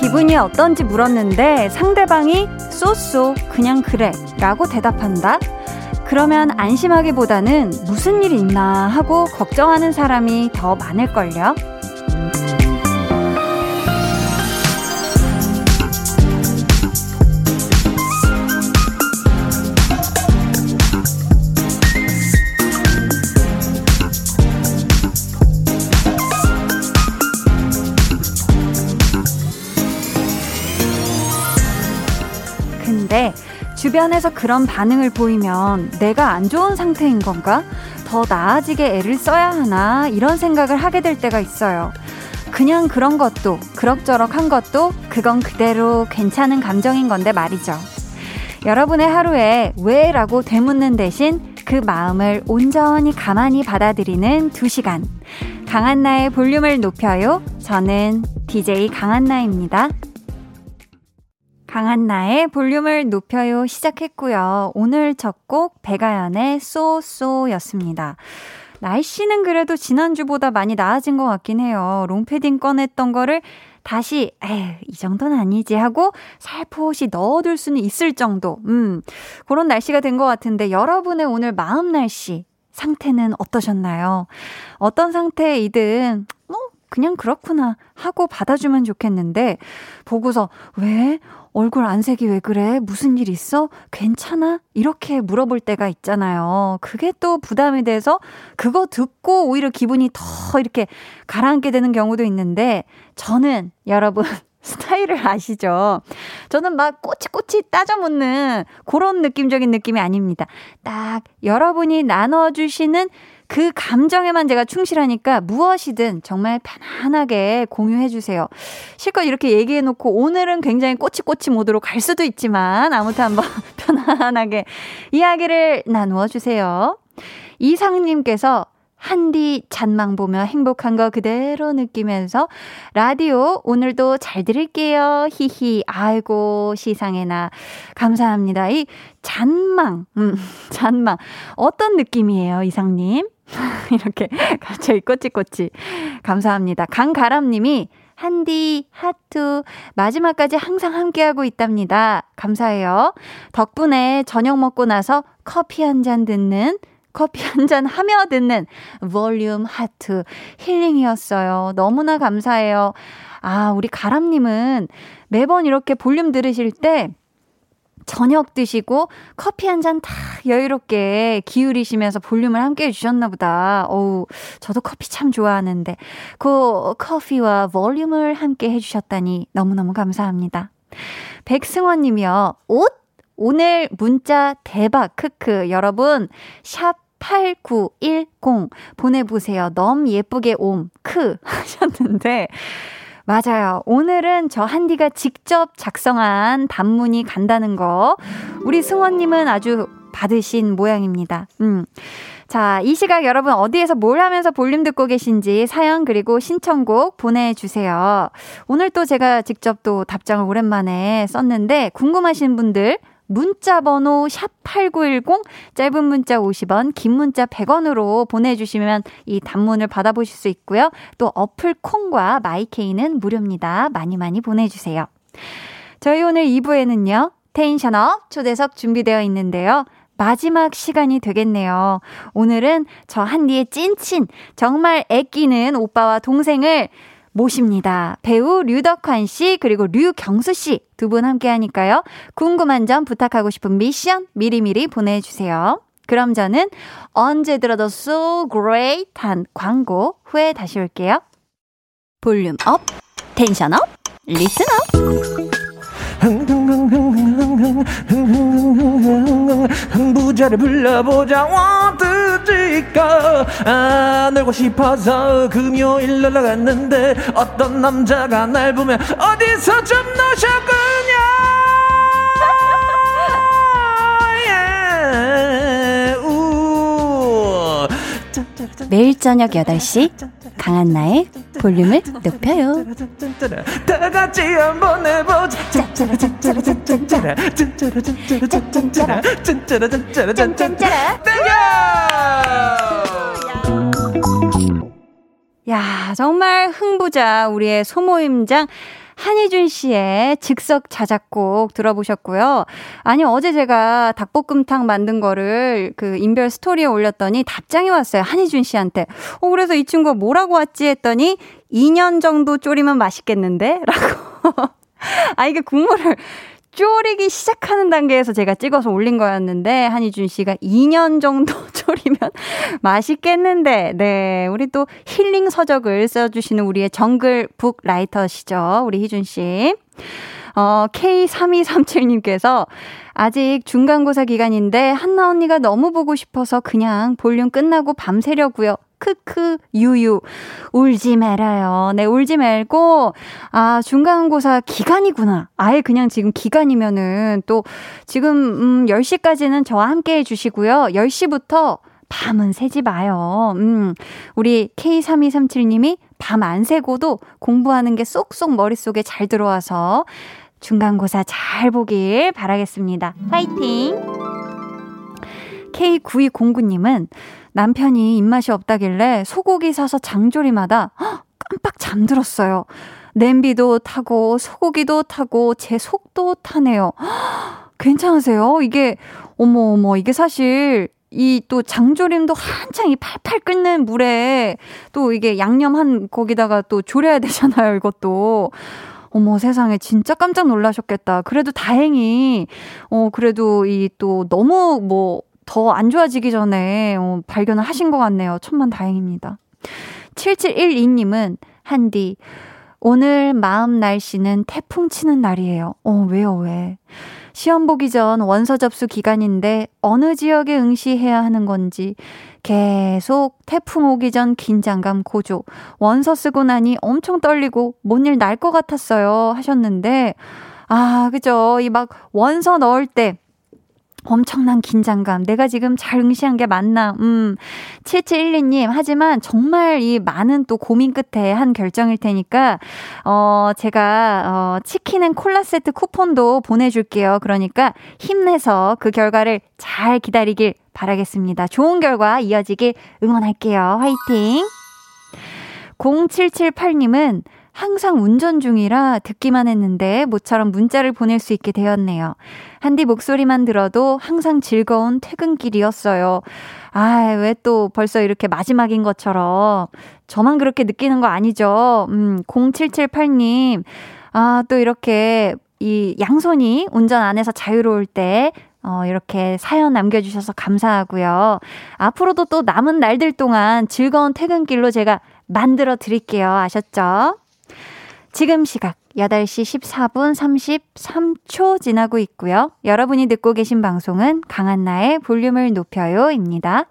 기분이 어떤지 물었는데 상대방이 쏘쏘 그냥 그래 라고 대답한다? 그러면 안심하기보다는 무슨 일이 있나 하고 걱정하는 사람이 더 많을걸요? 주변에서 그런 반응을 보이면 내가 안 좋은 상태인 건가? 더 나아지게 애를 써야 하나? 이런 생각을 하게 될 때가 있어요. 그냥 그런 것도, 그럭저럭 한 것도, 그건 그대로 괜찮은 감정인 건데 말이죠. 여러분의 하루에 왜 라고 되묻는 대신 그 마음을 온전히 가만히 받아들이는 두 시간. 강한나의 볼륨을 높여요. 저는 DJ 강한나입니다. 강한나의 볼륨을 높여요 시작했고요. 오늘 첫 곡 배가연의 쏘쏘였습니다. 날씨는 그래도 지난주보다 많이 나아진 것 같긴 해요. 롱패딩 꺼냈던 거를 다시 에이, 이 정도는 아니지 하고 살포시 넣어둘 수는 있을 정도. 음, 그런 날씨가 된 것 같은데 여러분의 오늘 마음 날씨 상태는 어떠셨나요? 어떤 상태이든 뭐 그냥 그렇구나 하고 받아주면 좋겠는데 보고서 왜 얼굴 안색이 왜 그래? 무슨 일 있어? 괜찮아? 이렇게 물어볼 때가 있잖아요. 그게 또 부담이 돼서 그거 듣고 오히려 기분이 더 이렇게 가라앉게 되는 경우도 있는데 저는 여러분 스타일을 아시죠? 저는 막 꼬치꼬치 따져 묻는 그런 느낌적인 느낌이 아닙니다. 딱 여러분이 나눠주시는 그 감정에만 제가 충실하니까 무엇이든 정말 편안하게 공유해 주세요. 실컷 이렇게 얘기해 놓고 오늘은 굉장히 꼬치꼬치 모드로 갈 수도 있지만 아무튼 한번 편안하게 이야기를 나누어 주세요. 이상님께서 한디 잔망 보며 행복한 거 그대로 느끼면서 라디오 오늘도 잘 들을게요. 히히. 아이고, 시상에나. 감사합니다. 이 잔망, 음, 잔망. 어떤 느낌이에요, 이상님? 이렇게 갑자기 꼬치꼬치. 감사합니다. 강가람님이 한디, 하트, 마지막까지 항상 함께하고 있답니다. 감사해요. 덕분에 저녁 먹고 나서 커피 한 잔 듣는 커피 한 잔 하며 듣는 볼륨 하트 힐링이었어요. 너무나 감사해요. 아, 우리 가람님은 매번 이렇게 볼륨 들으실 때 저녁 드시고 커피 한 잔 다 여유롭게 기울이시면서 볼륨을 함께 해주셨나 보다. 어우, 저도 커피 참 좋아하는데 그 커피와 볼륨을 함께 해주셨다니 너무너무 감사합니다. 백승원 님이요. 옷? 오늘 문자 대박, 크크. 여러분, 샵 8910 보내보세요. 너무 예쁘게 옴, 크. 하셨는데, 맞아요. 오늘은 저 한디가 직접 작성한 단문이 간다는 거. 우리 승원님은 아주 받으신 모양입니다. 음. 자, 이 시각 여러분 어디에서 뭘 하면서 볼륨 듣고 계신지 사연 그리고 신청곡 보내주세요. 오늘 또 제가 직접 또 답장을 오랜만에 썼는데 궁금하신 분들 문자 번호 샵8910 짧은 문자 50원, 긴 문자 100원으로 보내주시면 이 단문을 받아보실 수 있고요. 또 어플 콩과 마이케이는 무료입니다. 많이 많이 보내주세요. 저희 오늘 2부에는요. 텐션업 초대석 준비되어 있는데요. 마지막 시간이 되겠네요. 오늘은 저 한디의 찐친, 정말 애끼는 오빠와 동생을 모십니다. 배우 류덕환 씨 그리고 류경수 씨 두 분 함께 하니까요. 궁금한 점 부탁하고 싶은 미션 미리미리 보내주세요. 그럼 저는 언제 들어도 so great 한 광고 후에 다시 올게요. volume up, tension up, listen up. 부자를 불러보자 와드 지까? 아 놀고 싶어서 금요일 놀러 갔는데 어떤 남자가 날 보면 어디서 좀 노셨구 매일 저녁 8시 강한나의 볼륨을 높여요. 야, 정말 흥부자 우리의 소모임장 한희준 씨의 즉석 자작곡 들어보셨고요. 아니, 어제 제가 닭볶음탕 만든 거를 그 인별 스토리에 올렸더니 답장이 왔어요. 한희준 씨한테. 어, 그래서 이 친구가 뭐라고 왔지 했더니 2년 정도 졸이면 맛있겠는데? 라고. 아, 이게 국물을 졸이기 시작하는 단계에서 제가 찍어서 올린 거였는데 한희준 씨가 2년 정도 졸이면 맛있겠는데 네 우리 또 힐링 서적을 써주시는 우리의 정글 북 라이터시죠 우리 희준 씨. 어, K3237님께서 아직 중간고사 기간인데 한나 언니가 너무 보고 싶어서 그냥 볼륨 끝나고 밤새려고요. 크크 유유 울지 말아요. 네, 울지 말고 아, 중간고사 기간이구나. 아예 그냥 지금 기간이면은 또 지금 음 10시까지는 저와 함께 해 주시고요. 10시부터 밤은 새지 마요. 음. 우리 K3237님이 밤 안 새고도 공부하는 게 쏙쏙 머릿속에 잘 들어와서 중간고사 잘 보길 바라겠습니다. 파이팅! K9209님은 남편이 입맛이 없다길래 소고기 사서 장조림하다 깜빡 잠들었어요. 냄비도 타고 소고기도 타고 제 속도 타네요. 괜찮으세요? 이게 어머 어머 이게 사실 이 또 장조림도 한창 이 팔팔 끓는 물에 또 이게 양념한 거기다가 또 졸여야 되잖아요, 이것도. 어머 세상에 진짜 깜짝 놀라셨겠다. 그래도 다행히 어 그래도 이 또 너무 뭐 더 안 좋아지기 전에 어, 발견을 하신 것 같네요. 천만 다행입니다. 7712님은 한디 오늘 마음 날씨는 태풍 치는 날이에요. 어 왜요 왜? 시험 보기 전 원서 접수 기간인데 어느 지역에 응시해야 하는 건지 계속 태풍 오기 전 긴장감 고조. 원서 쓰고 나니 엄청 떨리고 뭔 일 날 것 같았어요. 하셨는데, 아, 그죠. 이 막 원서 넣을 때, 엄청난 긴장감. 내가 지금 잘 응시한 게 맞나? 음. 7712님, 하지만 정말 이 많은 또 고민 끝에 한 결정일 테니까, 어, 제가, 어, 치킨 and 콜라 세트 쿠폰도 보내줄게요. 그러니까 힘내서 그 결과를 잘 기다리길 바라겠습니다. 좋은 결과 이어지길 응원할게요. 화이팅! 0778님은 항상 운전 중이라 듣기만 했는데 모처럼 문자를 보낼 수 있게 되었네요. 한디 목소리만 들어도 항상 즐거운 퇴근길이었어요. 아, 왜 또 벌써 이렇게 마지막인 것처럼 저만 그렇게 느끼는 거 아니죠? 음, 0778님. 아, 또 이렇게 이 양손이 운전 안에서 자유로울 때 어, 이렇게 사연 남겨주셔서 감사하고요. 앞으로도 또 남은 날들 동안 즐거운 퇴근길로 제가 만들어 드릴게요. 아셨죠? 지금 시각 8시 14분 33초 지나고 있고요. 여러분이 듣고 계신 방송은 강한나의 볼륨을 높여요입니다.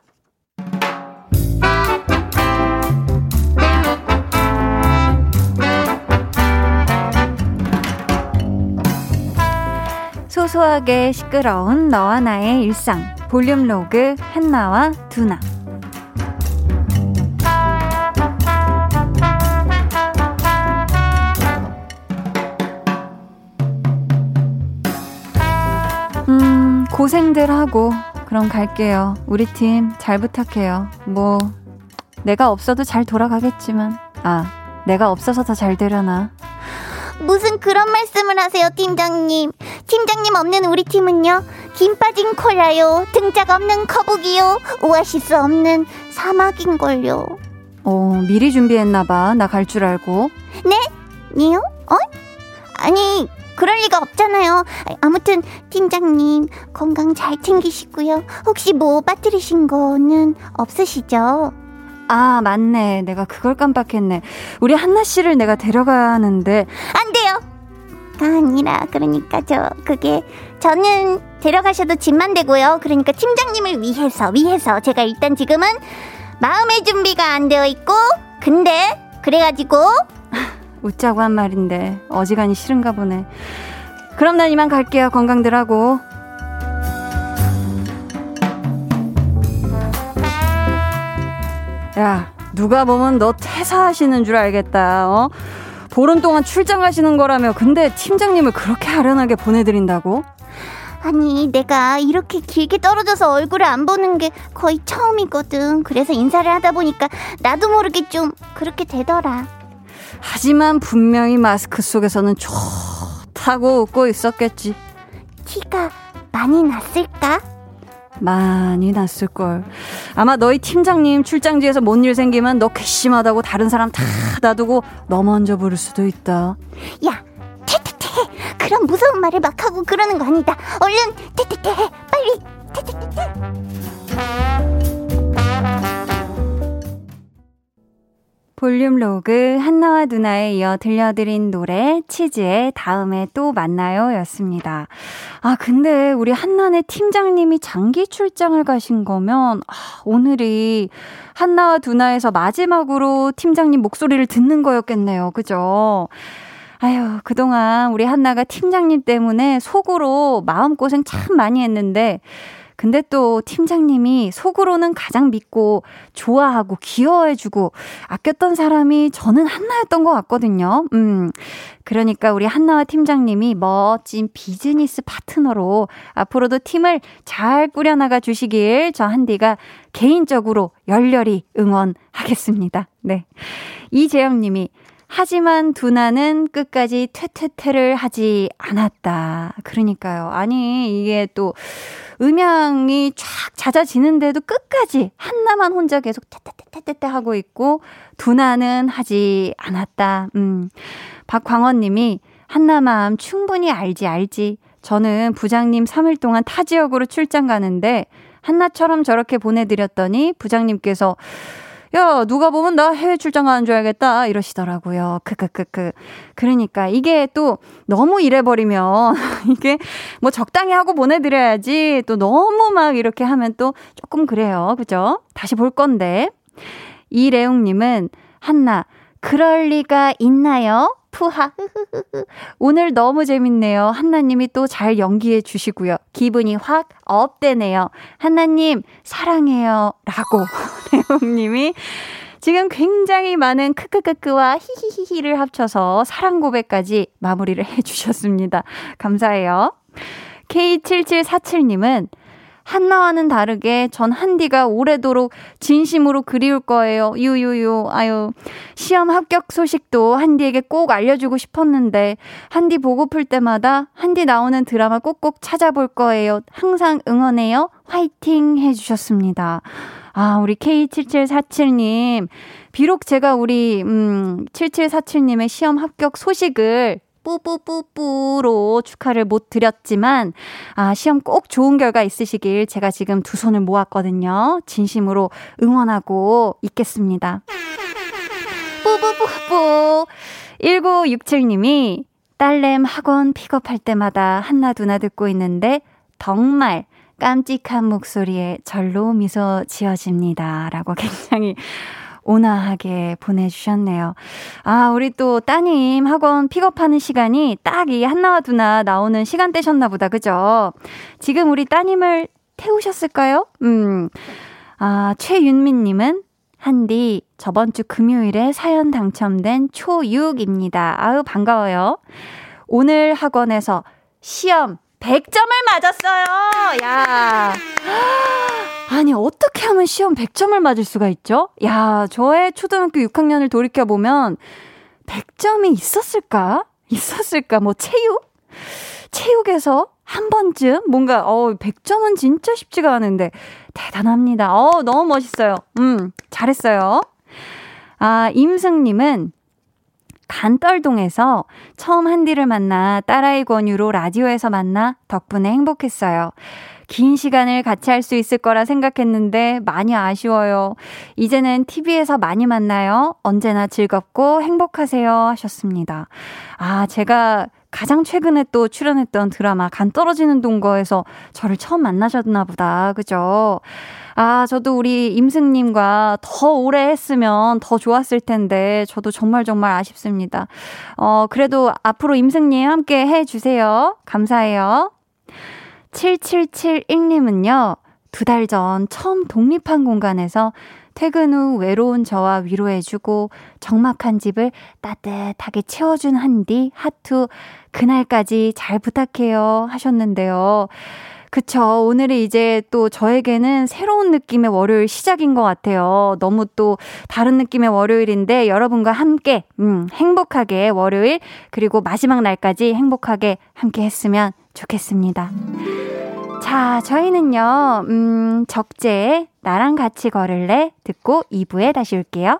소소하게 시끄러운 너와 나의 일상 볼륨 로그 한나와 두나 고생들 하고 그럼 갈게요 우리 팀 잘 부탁해요 뭐 내가 없어도 잘 돌아가겠지만 아 내가 없어서 더 잘 되려나 무슨 그런 말씀을 하세요, 팀장님. 팀장님 없는 우리 팀은요, 김 빠진 콜라요, 등짝 없는 거북이요, 오아시스 없는 사막인걸요. 어, 미리 준비했나봐. 나 갈 줄 알고. 네? 니요? 어? 아니, 그럴 리가 없잖아요. 아무튼, 팀장님, 건강 잘 챙기시고요. 혹시 뭐 빠뜨리신 거는 없으시죠? 아, 맞네. 내가 그걸 깜빡했네. 우리 한나 씨를 내가 데려가는데. 안 돼요! 가 아니라, 그러니까 저, 그게, 저는 데려가셔도 집만 되고요. 그러니까 팀장님을 위해서, 위해서. 제가 일단 지금은 마음의 준비가 안 되어 있고, 근데, 그래가지고. 웃자고 한 말인데, 어지간히 싫은가 보네. 그럼 난 이만 갈게요. 건강들 하고. 야, 누가 보면 너 퇴사하시는 줄 알겠다. 어? 보름 동안 출장 가시는 거라며 근데 팀장님을 그렇게 아련하게 보내드린다고? 아니, 내가 이렇게 길게 떨어져서 얼굴을 안 보는 게 거의 처음이거든. 그래서 인사를 하다 보니까 나도 모르게 좀 그렇게 되더라. 하지만 분명히 마스크 속에서는 좋다고 웃고 있었겠지. 티가 많이 났을까? 많이 났을걸. 아마 너희 팀장님 출장지에서 뭔 일 생기면 너 괘씸하다고 다른 사람 다 놔두고 너 먼저 부를 수도 있다. 야, 테테테. 그런 무서운 말을 막 하고 그러는 거 아니다. 얼른 테테테. 빨리 테테테. 볼륨 로그 한나와 누나에 이어 들려드린 노래 치즈의 다음에 또 만나요 였습니다. 아, 근데 우리 한나네 팀장님이 장기 출장을 가신 거면, 아, 오늘이 한나와 누나에서 마지막으로 팀장님 목소리를 듣는 거였겠네요. 그죠? 아유, 그동안 우리 한나가 팀장님 때문에 속으로 마음고생 참 많이 했는데, 근데 또 팀장님이 속으로는 가장 믿고 좋아하고 귀여워해주고 아꼈던 사람이 저는 한나였던 것 같거든요. 음. 그러니까 우리 한나와 팀장님이 멋진 비즈니스 파트너로 앞으로도 팀을 잘 꾸려나가 주시길 저 한디가 개인적으로 열렬히 응원하겠습니다. 네. 이재영 님이 하지만 두나는 끝까지 퇴퇴퇴를 하지 않았다. 그러니까요. 아니, 이게 또 음향이 쫙 잦아지는데도 끝까지 한나만 혼자 계속 퇴퇴퇴퇴퇴 하고 있고 두나는 하지 않았다. 음. 박광원 님이 한나 마음 충분히 알지 알지. 저는 부장님 3일 동안 타 지역으로 출장 가는데 한나처럼 저렇게 보내드렸더니 부장님께서 야, 누가 보면 나 해외 출장 가는 줄 알겠다. 이러시더라고요. 크크크크. 그러니까 이게 또 너무 이래버리면 이게 뭐 적당히 하고 보내드려야지 또 너무 막 이렇게 하면 또 조금 그래요. 그죠? 다시 볼 건데. 이래용님은 한나, 그럴 리가 있나요? 푸하. 오늘 너무 재밌네요. 한나님이 또 잘 연기해 주시고요. 기분이 확 업되네요. 한나님, 사랑해요. 라고, 내용님이 지금 굉장히 많은 크크크크와 히히히히를 합쳐서 사랑 고백까지 마무리를 해 주셨습니다. 감사해요. K7747님은 한나와는 다르게 전 한디가 오래도록 진심으로 그리울 거예요. 유유유. 아유. 시험 합격 소식도 한디에게 꼭 알려주고 싶었는데 한디 보고플 때마다 한디 나오는 드라마 꼭꼭 찾아볼 거예요. 항상 응원해요. 화이팅 해주셨습니다. 아, 우리 K7747님. 비록 제가 우리, 음, 7747님의 시험 합격 소식을 뿌뿌뿌뿌로 축하를 못 드렸지만, 아, 시험 꼭 좋은 결과 있으시길 제가 지금 두 손을 모았거든요. 진심으로 응원하고 있겠습니다. 뿌뿌뿌뿌. 1967님이 딸램 학원 픽업할 때마다 한나두나 듣고 있는데, 정말 깜찍한 목소리에 절로 미소 지어집니다. 라고 굉장히 온화하게 보내주셨네요. 아, 우리 또 따님 학원 픽업하는 시간이 딱 이 한나와 두나 나오는 시간대셨나 보다. 그죠? 지금 우리 따님을 태우셨을까요? 음. 아, 최윤민님은 한디 저번 주 금요일에 사연 당첨된 초6입니다. 아유, 반가워요. 오늘 학원에서 시험 100점을 맞았어요. 야. 아니, 어떻게 하면 시험 100점을 맞을 수가 있죠? 야, 저의 초등학교 6학년을 돌이켜보면 100점이 있었을까? 있었을까? 뭐, 체육? 체육에서 한 번쯤 뭔가, 어, 100점은 진짜 쉽지가 않은데, 대단합니다. 어, 너무 멋있어요. 음, 잘했어요. 아, 임승님은 간떨동에서 처음 한디를 만나 딸아이 권유로 라디오에서 만나 덕분에 행복했어요. 긴 시간을 같이 할 수 있을 거라 생각했는데 많이 아쉬워요. 이제는 TV에서 많이 만나요. 언제나 즐겁고 행복하세요. 하셨습니다. 아, 제가 가장 최근에 또 출연했던 드라마 간 떨어지는 동거에서 저를 처음 만나셨나 보다. 그죠? 아, 저도 우리 임승님과 더 오래 했으면 더 좋았을 텐데, 저도 정말 정말 아쉽습니다. 어, 그래도 앞으로 임승님 함께 해주세요. 감사해요. 7771님은요, 두 달 전 처음 독립한 공간에서 퇴근 후 외로운 저와 위로해주고 적막한 집을 따뜻하게 채워준 한디 하투 그날까지 잘 부탁해요 하셨는데요. 그쵸. 오늘이 이제 또 저에게는 새로운 느낌의 월요일 시작인 것 같아요. 너무 또 다른 느낌의 월요일인데 여러분과 함께, 음, 행복하게 월요일, 그리고 마지막 날까지 행복하게 함께 했으면 좋겠습니다. 자, 저희는요, 음, 적재의 나랑 같이 걸을래 듣고 2부에 다시 올게요.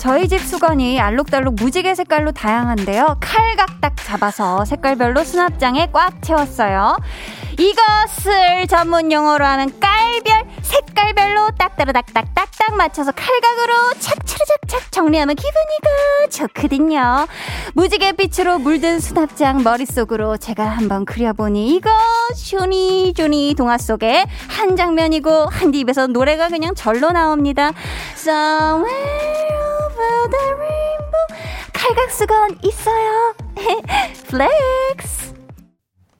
저희 집 수건이 알록달록 무지개 색깔로 다양한데요. 칼각 딱 잡아서 색깔별로 수납장에 꽉 채웠어요. 이것을 전문 용어로 하면 깔별 색깔별로 딱따르닥딱딱딱 맞춰서 칼각으로 착차르작착 정리하면 기분이가 좋거든요. 무지개 빛으로 물든 수납장 머릿속으로 제가 한번 그려보니 이거 쇼니 조니 동화 속의 한 장면이고 한디 입에서 노래가 그냥 절로 나옵니다. Somewhere over the rainbow 칼각수건 있어요. flex.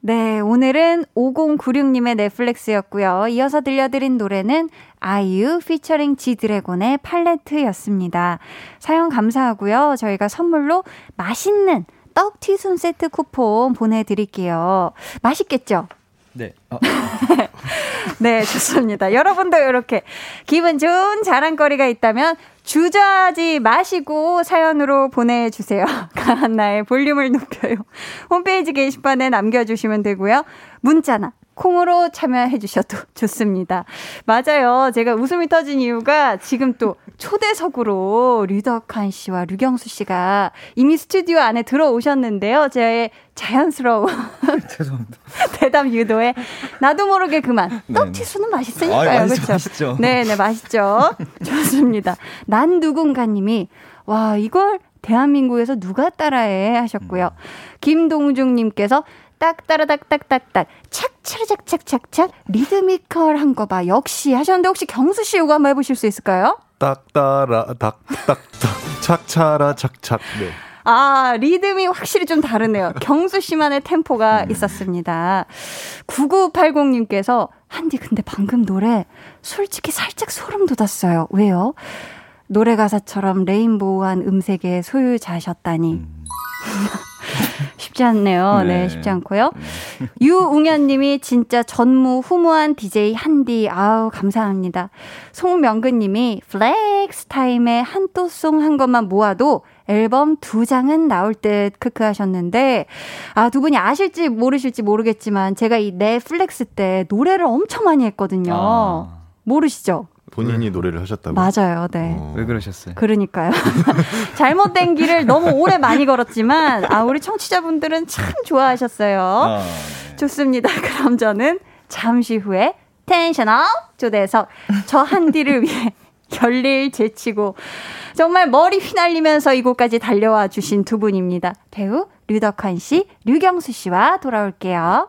네, 오늘은 5096님의 flex였고요. 이어서 들려드린 노래는 아이유 피처링 지드래곤의 팔레트였습니다. 사연 감사하고요. 저희가 선물로 맛있는 떡 튀순 세트 쿠폰 보내드릴게요. 맛있겠죠? 네. 어. 네, 좋습니다. 여러분도 이렇게 기분 좋은 자랑거리가 있다면 주저하지 마시고 사연으로 보내주세요. 강한나의 볼륨을 높여요. 홈페이지 게시판에 남겨주시면 되고요. 문자나 콩으로 참여해 주셔도 좋습니다. 맞아요. 제가 웃음이 터진 이유가 지금 또 초대석으로 류덕한 씨와 류경수 씨가 이미 스튜디오 안에 들어오셨는데요. 제 자연스러운. 대답 유도에 나도 모르게 그만. 떡튀수는 맛있으니까요. 그렇죠? 맛있죠. 네, 네, 맛있죠. 좋습니다. 난 누군가님이 와 이걸 대한민국에서 누가 따라해 하셨고요. 김동중님께서 딱 따라닥딱딱딱 착차르작착착착 리드미컬한 거 봐. 역시 하셨는데 혹시 경수 씨 이거 한번 해보실 수 있을까요? 딱 따라 딱딱딱 착차라 착착. 네. 아, 리듬이 확실히 좀 다르네요. 경수 씨만의 템포가 있었습니다. 9980님께서, 한디, 근데 방금 노래 솔직히 살짝 소름 돋았어요. 왜요? 노래 가사처럼 rainbow한 음색의 소유자셨다니. 음. 쉽지 않네요. 네, 네 쉽지 않고요. 유웅현 님이 진짜 전무후무한 DJ 한디. 아우, 감사합니다. 송명근 님이 flex time에 한또송 한 것만 모아도 앨범 두 장은 나올 듯 크크 하셨는데 아 두 분이 아실지 모르실지 모르겠지만 제가 이 넷플렉스 때 노래를 엄청 많이 했거든요. 아. 모르시죠? 본인이 네. 노래를 하셨다고? 맞아요, 네. 어. 왜 그러셨어요? 그러니까요. 잘못된 길을 너무 오래 많이 걸었지만, 아, 우리 청취자분들은 참 좋아하셨어요. 아, 네. 좋습니다. 그럼 저는 잠시 후에 텐션업 초대석 저 한디를 위해 열일 제치고 정말 머리 휘날리면서 이곳까지 달려와 주신 두 분입니다. 배우 류덕환 씨, 류경수 씨와 돌아올게요.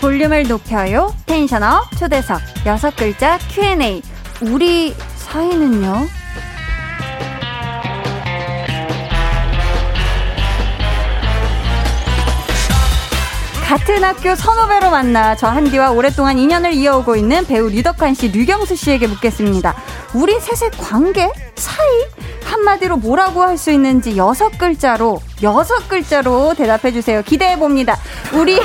볼륨을 높여요. 텐션업 초대석 여섯 글자 Q&A. 우리 사이는요? 같은 학교 선후배로 만나 저 한디와 오랫동안 인연을 이어오고 있는 배우 류덕환 씨, 류경수 씨에게 묻겠습니다. 우리 셋의 관계? 사이? 한마디로 뭐라고 할 수 있는지 여섯 글자로 여섯 글자로 대답해 주세요. 기대해 봅니다. 우리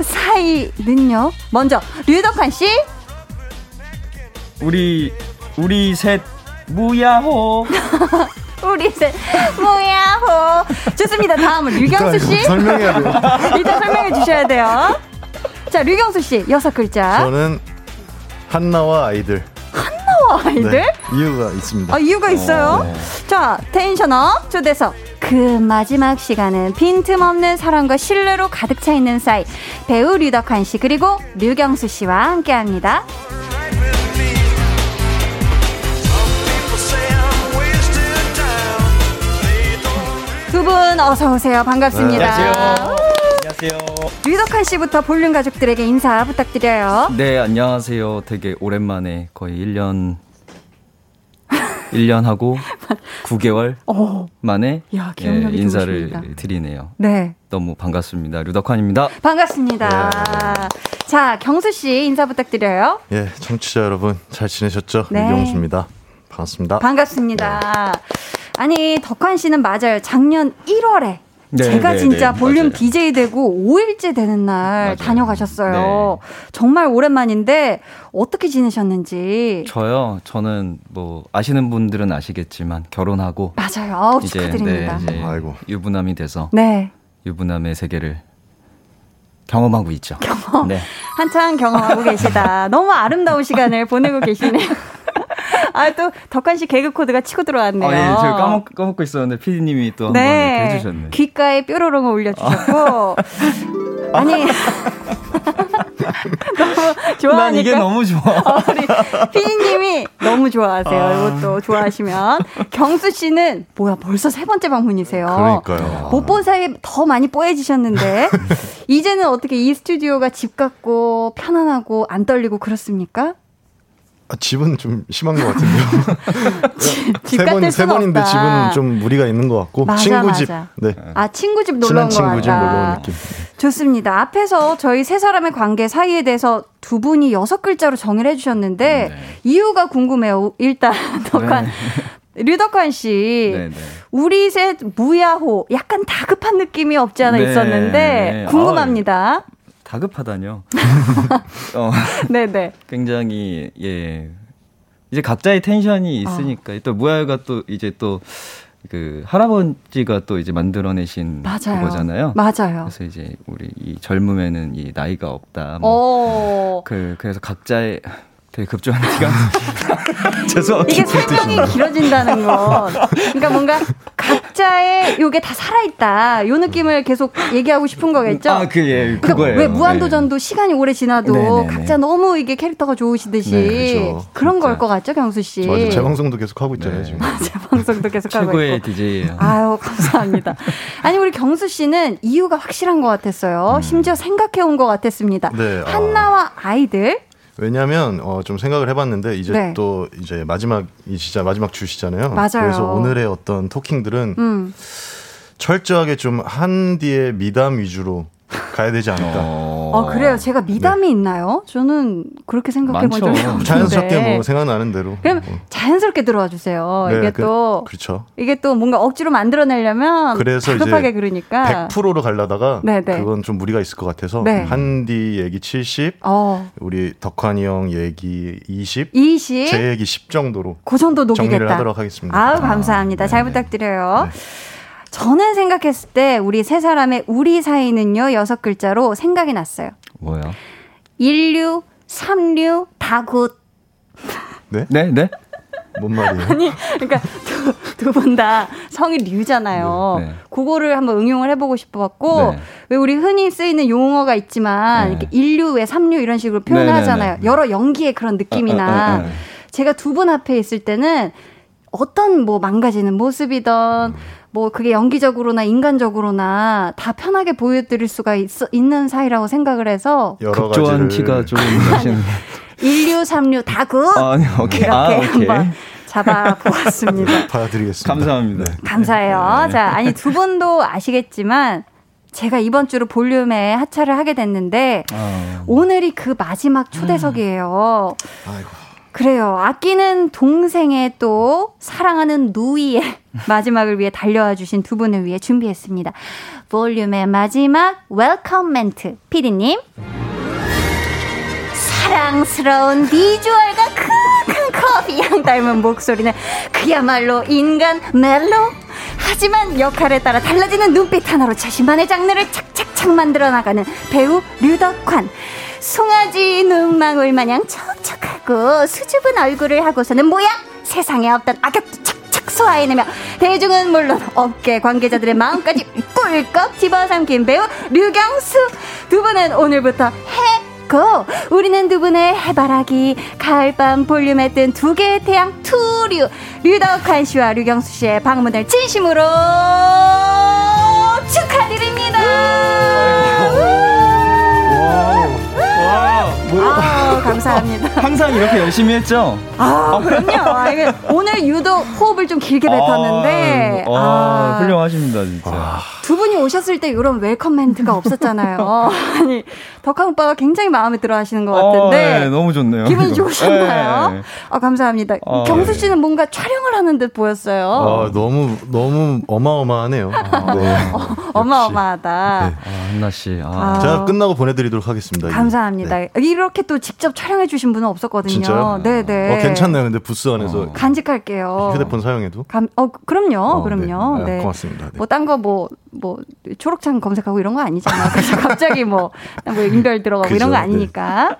사이는요? 먼저, 류덕환 씨. 우리 우리 셋 무야호. 우리 셋, 뭐야, 호. 좋습니다. 다음은 류경수 씨. 설명해야 돼요. 일단 설명해 주셔야 돼요. 자, 류경수 씨, 여섯 글자. 저는 한나와 아이들. 아이들? 네, 이유가 있습니다. 아, 이유가 있어요. 자, 텐션업 초대석. 그 마지막 시간은 빈틈없는 사랑과 신뢰로 가득 차 있는 사이 배우 류덕환 씨 그리고 류경수 씨와 함께 합니다. 두분 어서 오세요. 반갑습니다. 안녕하세요. 류덕환 씨부터 볼륨 가족들에게 인사 부탁드려요. 네, 안녕하세요. 되게 오랜만에 거의 1년 1년 하고 9개월 어, 만에 야, 예, 인사를 좋으십니다. 드리네요. 네. 너무 반갑습니다. 류덕환입니다. 반갑습니다. 자, 경수 씨 인사 부탁드려요. 예, 청취자 여러분 잘 지내셨죠? 네. 유경수입니다. 반갑습니다. 반갑습니다. 아니, 덕환 씨는 맞아요. 작년 1월에 네, 제가 네, 진짜 네, 볼륨 맞아요. DJ 되고 5일째 되는 날 맞아요. 다녀가셨어요. 네. 정말 오랜만인데 어떻게 지내셨는지. 저요. 저는 뭐 아시는 분들은 아시겠지만 결혼하고 맞아요. 아우, 이제 축하드립니다. 네, 이제 아이고. 유부남이 돼서 네. 유부남의 세계를 경험하고 있죠. 경험. 네. 한창 경험하고 계시다. 너무 아름다운 시간을 보내고 계시네요. 아, 또 덕환 씨 개그 코드가 치고 들어왔네요. 아, 예, 제가 까먹, 까먹고 있었는데 피디님이 또 한번 이렇게 해주셨네. 귓가에 뾰로롱을 올려주셨고. 아니. 너무 좋아하니까. 난 이게 너무 좋아. 어, 우리 피디님이 너무 좋아하세요. 아. 이것도 좋아하시면. 경수 씨는 뭐야 벌써 세 번째 방문이세요. 그러니까요. 못 본 사이에 더 많이 뽀얘지셨는데 이제는 어떻게 이 스튜디오가 집 같고 편안하고 안 떨리고 그렇습니까? 아, 집은 좀 심한 것 같은데요. 집세 번, 같을 세 수는 번인데 없다. 집은 좀 무리가 있는 것 같고. 맞아, 친구 맞아. 집. 네. 아 친구 집 놀러 온것 친구 집. 놀러 온 느낌. 좋습니다. 앞에서 저희 세 사람의 관계 사이에 대해서 두 분이 여섯 글자로 정의를 해주셨는데 네. 이유가 궁금해요. 일단 덕환 류덕환 씨, 네, 네. 우리 셋 무야호 약간 다급한 느낌이 없지 않아 네. 있었는데 궁금합니다. 다급하다뇨. 어, 네네. 굉장히 예 이제 각자의 텐션이 있으니까 또 무야가 또 이제 또 그 할아버지가 또 이제 만들어내신 맞아요. 그거잖아요. 맞아요. 그래서 이제 우리 이 젊음에는 이 나이가 없다. 뭐 어. 그 그래서 각자의 되게 급조한 티가 죄송합니다. 이게 설명이 길어진다는 건 그러니까 뭔가 각자의 요게 다 살아있다 요 느낌을 계속 얘기하고 싶은 거겠죠? 아, 그, 예, 그러니까 그거예요. 왜 무한도전도 시간이 오래 지나도 네, 네, 네. 각자 너무 이게 캐릭터가 좋으시듯이 네, 그렇죠. 그런. 걸 것 같죠, 경수 씨? 맞아, 재방송도 계속 하고 있잖아요, 네. 지금. 재방송도 계속 하고 최고의 있고. DJ예요. 아유, 감사합니다. 아니, 우리 경수 씨는 이유가 확실한 것 같았어요. 심지어 생각해 온 것 같았습니다. 음. 네, 아. 한나와 아이들. 왜냐면 어, 좀 생각을 해봤는데 이제 네. 또 이제 마지막이 진짜 마지막 주시잖아요. 맞아요. 그래서 오늘의 어떤 토킹들은 음. 철저하게 좀 한디의 미담 위주로 가야 되지 않을까. 어, 그래요. 제가 미담이 있나요? 저는 그렇게 생각해 본. 적이 없는데. 자연스럽게 뭐 생각나는 대로. 그럼 뭐. 자연스럽게 들어와 주세요. 네, 이게 그- 또 그렇죠. 이게 또 뭔가 억지로 만들어 내려면 그래서 다급하게 이제 그러니까. 100%로 가려다가 네, 네. 그건 좀 무리가 있을 것 같아서 네. 한디 얘기 70, 어, 우리 덕환이 형 얘기 20, 20. 제 얘기 10 정도로 그 정도 녹이겠다. 정리를 하도록 하겠습니다. 아우 감사합니다. 잘 네네. 부탁드려요. 네. 저는 생각했을 때 우리 세 사람의 우리 사이는요 여섯 글자로 생각이 났어요. 뭐요? 인류, 삼류, 다굿. 네? 네, 네. 뭔 말이에요? 아니 그러니까 두 분 다 성이 류잖아요. 네, 네. 그거를 한번 응용을 해보고 싶어갖고 네. 왜 우리 흔히 쓰이는 용어가 있지만 네. 이렇게 인류 왜 삼류 이런 식으로 표현을 네, 네, 하잖아요. 네. 여러 연기의 그런 느낌이나 아, 아, 아, 아. 제가 두 분 앞에 있을 때는 어떤 뭐 망가지는 모습이던 뭐 그게 연기적으로나 인간적으로나 다 편하게 보여드릴 수가 있, 있는 사이라고 생각을 해서 가지를 티가 조금 나시는. 일류, 삼류, 다 good 아, 아니, 오케이. 이렇게 아, 오케이. 한번 잡아보았습니다. 받아드리겠습니다. 감사합니다. 네. 감사해요. 네. 자, 아니 두 분도 아시겠지만 제가 이번 주로 볼륨에 하차를 하게 됐는데 아. 오늘이 그 마지막 초대석이에요. 아이고. 그래요. 아끼는 동생의 또 사랑하는 누이의 마지막을 위해 달려와 주신 두 분을 위해 준비했습니다. 볼륨의 마지막 welcome 멘트. 피디님. 사랑스러운 비주얼과 큰 커피 향 닮은 목소리는 그야말로 인간 멜로. 하지만 역할에 따라 달라지는 눈빛 하나로 자신만의 장르를 착착착 만들어 나가는 배우 류덕환. 송아지 눈망울 마냥 촉촉하고 수줍은 얼굴을 하고서는 뭐야? 세상에 없던 악역도 착착 소화해내며 대중은 물론 업계 관계자들의 마음까지 꿀꺽 집어삼킨 배우 류경수 두 분은 오늘부터 해 고 우리는 두 분의 해바라기 가을밤 볼륨에 뜬 두 개의 태양 투류 류덕환 씨와 류경수 씨의 방문을 진심으로 축하드립니다. 아, 감사합니다. 항상 이렇게 열심히 했죠? 아, 그럼요. 아, 이게 오늘 유독 호흡을 좀 길게 뱉었는데. 아, 아, 훌륭하십니다, 진짜. 아. 두 분이 오셨을 때 이런 welcome 멘트가 없었잖아요. 아니, 덕환 오빠가 굉장히 마음에 들어 하시는 것 같은데. 어, 네, 너무 좋네요. 기분이 이거. 좋으셨나요? 네. 아, 감사합니다. 아, 경수 네. 씨는 뭔가 촬영을 하는 듯 보였어요. 아, 너무 너무 어마어마하네요. 네. 어 마어마하다. 네. 아, 한나 씨. 아. 아. 제가 끝나고 보내드리도록 하겠습니다. 감사합니다. 네. 이렇게 또 직접 촬영해 주신 분은 없었거든요. 진짜요? 네 네. 어, 괜찮나요? 근데 부스 안에서 어. 간직할게요. 휴대폰 사용해도? 감, 어, 그럼요. 어, 그럼요. 네. 네. 아, 고맙습니다. 네. 뭐, 딴 거 뭐, 뭐, 초록창 검색하고 이런 거 아니잖아요. 그래서 갑자기 뭐, 뭐 인별 들어가고 이런 그죠, 거 네. 아니니까.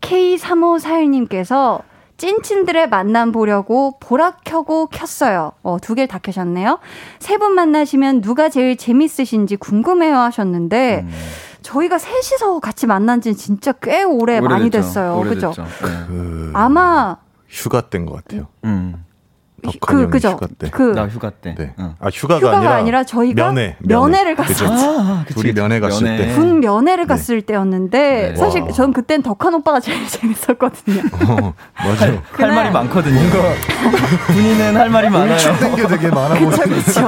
K3541님께서 찐친들의 만남 보려고 보라 켜고 켰어요. 어, 두 개를 다 켜셨네요. 세 분 만나시면 누가 제일 재밌으신지 궁금해요 하셨는데, 음, 저희가 셋이서 같이 만난 지는 진짜 꽤 오래 많이 오래됐죠. 됐어요. 그죠? 네. 그 아마, 휴가 때인 것 같아요. 음. 그, 형이 그죠? 휴가 때. 그, 나 휴가 때. 네. 응. 아 휴가가, 휴가가 아니라, 아니라, 저희가 면회, 면회를 그죠? 갔었죠. 아, 그치, 둘이. 면회 갔을 면회. 때. 군 면회를 네. 갔을 때였는데 네. 사실 와. 전 그땐 덕한 오빠가 제일 재밌었거든요. 어, 맞아요. 할 그날- 말이 많거든요. 군인은 할 말이 많아요. 땡겨 되게 많아 보이는. 그쵸.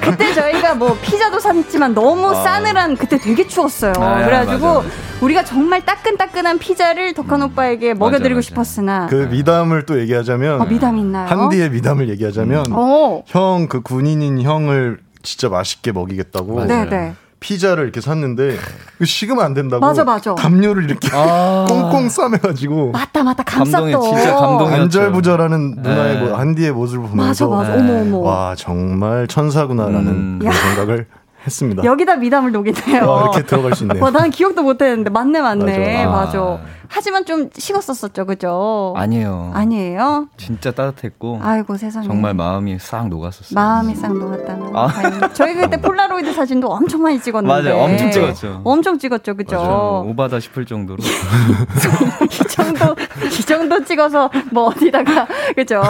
그때 저희가 뭐 피자도 샀지만 너무 아. 싸늘한 그때 되게 추웠어요. 아, 그래가지고 맞아, 맞아. 우리가 정말 따끈따끈한 피자를 덕한 오빠에게 먹여드리고 맞아. 싶었으나 그 미담을 또 얘기하자면 어, 미담 있나요? 한디의 미 담을 얘기하자면 어, 형그 군인인 형을 진짜 맛있게 먹이겠다고. 네네. 피자를 이렇게 샀는데 그 식으면 안 된다고 맞아, 맞아. 담요를 이렇게 아. 꽁꽁 싸매가지고 맞다 맞다. 감동이 진짜 감동이- 안절부절하는 누나의 네. 모- 한디의 모습을 맞아 보면서 맞아. 네. 어머 어머. 와 정말 천사구나라는 음. 그런 야. 생각을 했습니다. 여기다 미담을 녹이네요. 와, 이렇게 들어갈 수 있네요. 와, 난 기억도 못했는데 맞네 맞네. 맞아. 맞아. 아. 하지만 좀 식었었었죠, 그죠? 아니에요. 아니에요? 진짜 따뜻했고 아이고 세상에. 정말 마음이 싹 녹았었어요. 마음이 싹 녹았다는. 아. 저희 그때 폴라로이드 사진도 엄청 많이 찍었는데. 맞아요. 엄청 찍었죠. 엄청 찍었죠, 그죠? 오바다 싶을 정도로. 이 정도, 이 정도 찍어서 뭐 어디다가, 그죠?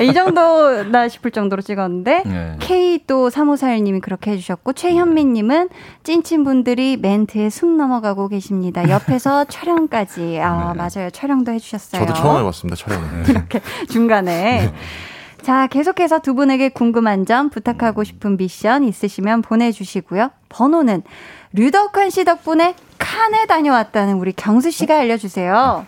이 정도나 싶을 정도로 찍었는데. 네. K 또 3541님이 그렇게 해주셨고, 최현민님은 찐친분들이 멘트에 숨 넘어가고 계십니다. 옆에서 촬영까지. 아, 맞아요. 촬영도 해주셨어요. 저도 처음 해봤습니다 촬영을. 이렇게 중간에. 자, 계속해서 두 분에게 궁금한 점, 부탁하고 싶은 미션 있으시면 보내주시고요. 번호는 류덕환 씨 덕분에 칸에 다녀왔다는 우리 경수 씨가 알려주세요.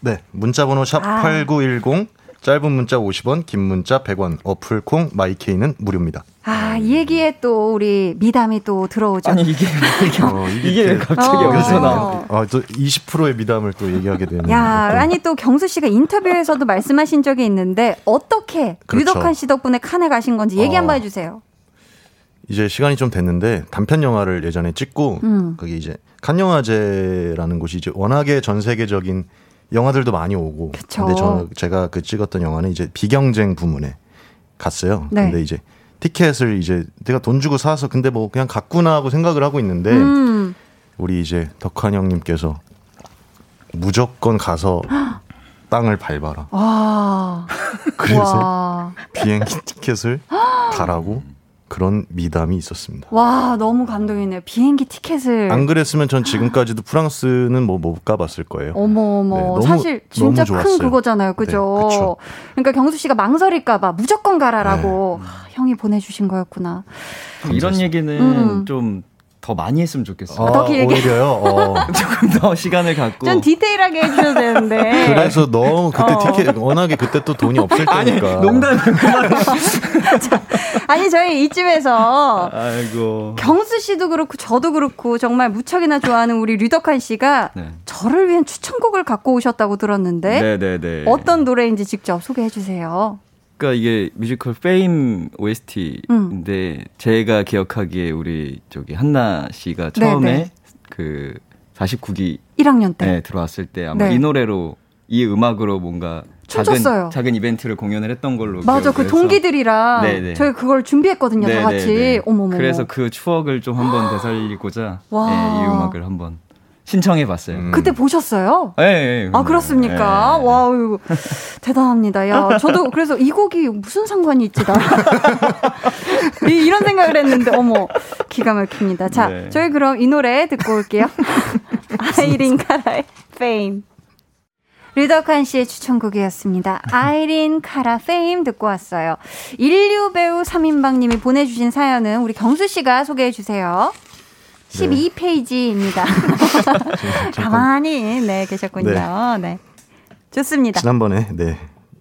네 문자번호 샵 아. 8910 짧은 문자 50원 긴 문자 100원 어플 콩 마이케이는 무료입니다. 아, 이 얘기에 또 우리 미담이 또 들어오죠. 아니 이게 이게, 어, 이게 왜 갑자기 어. 여기서 나? 어. 아, 저 20%의 미담을 또 얘기하게 되는. 야, 어떤- 아니 또 경수 씨가 인터뷰에서도 말씀하신 적이 있는데 어떻게 그렇죠. 류덕환 씨 덕분에 칸에 가신 건지 얘기 어. 한번 해주세요. 이제 시간이 좀 됐는데 단편 영화를 예전에 찍고 음. 거기 이제 칸 영화제라는 곳이 이제 워낙에 전 세계적인 영화들도 많이 오고 그쵸. 근데 저 제가 그 찍었던 영화는 이제 비경쟁 부문에 갔어요. 네. 근데 이제 티켓을 이제 내가 돈 주고 사서 근데 뭐 그냥 갔구나 하고 생각을 하고 있는데 음, 우리 이제 덕환 형님께서 무조건 가서 땅을 밟아라. 와. 그래서 와. 비행기 티켓을 가라고 그런 미담이 있었습니다. 와, 너무 감동이네요. 비행기 티켓을. 안 그랬으면 전 지금까지도 프랑스는 뭐 못 가봤을 거예요. 어머 어머 네, 너무- 사실 진짜 큰. 그거잖아요 그죠 네. 그러니까 경수 씨가 망설일까 봐 무조건 가라라고 네. 아, 형이 보내 주신 거였구나 이런 얘기는 음. 좀 더 많이 했으면 좋겠어요. 아, 더 길게. 오히려요. 어. 조금 더 시간을 갖고. 좀 디테일하게 해주셔야 되는데. 그래서 너무 그때 어. 티켓 워낙에 그때 또 돈이 없을 때니까. 농담이에요. 그만. 아니, 저희 이쯤에서 아이고. 경수 씨도 그렇고 저도 그렇고 정말 무척이나 좋아하는 우리 류덕한 씨가 네. 저를 위한 추천곡을 갖고 오셨다고 들었는데 네네네. 어떤 노래인지 직접 소개해 주세요. 그러니까 이게 뮤지컬 페임 OST인데 제가 기억하기에 우리 저기 한나 씨가 처음에 네네. 그 49기 1학년 때. 네, 들어왔을 때 아마 네. 이 노래로 이 음악으로 뭔가 작은 춤췄어요. 작은 이벤트를 공연을 했던 걸로 맞아, 그. 동기들이랑 네네. 저희 그걸 준비했거든요, 다 네네네. 같이. 어머머. 그래서 그 추억을 좀 한번 되살리고자 와. 네, 이 음악을 한번 신청해 봤어요. 음. 그때 보셨어요? 네, 네, 아, 그렇습니까? 네. wow, 대단합니다. 야, 저도 그래서 이 곡이 무슨 상관이 있지, 나. 이- 이런 생각을 했는데, 어머, 기가 막힙니다. 자, 네. 저희 그럼 이 노래 듣고 올게요. 아이린 카라의 Fame. 류덕한 씨의 추천곡이었습니다. 아이린 카라 페임 듣고 왔어요. 인류 배우 3인방님이 보내주신 사연은 우리 경수 씨가 소개해 주세요. 12페이지입니다. 가만히 네 계셨군요. 네. 좋습니다. 지난번에 네.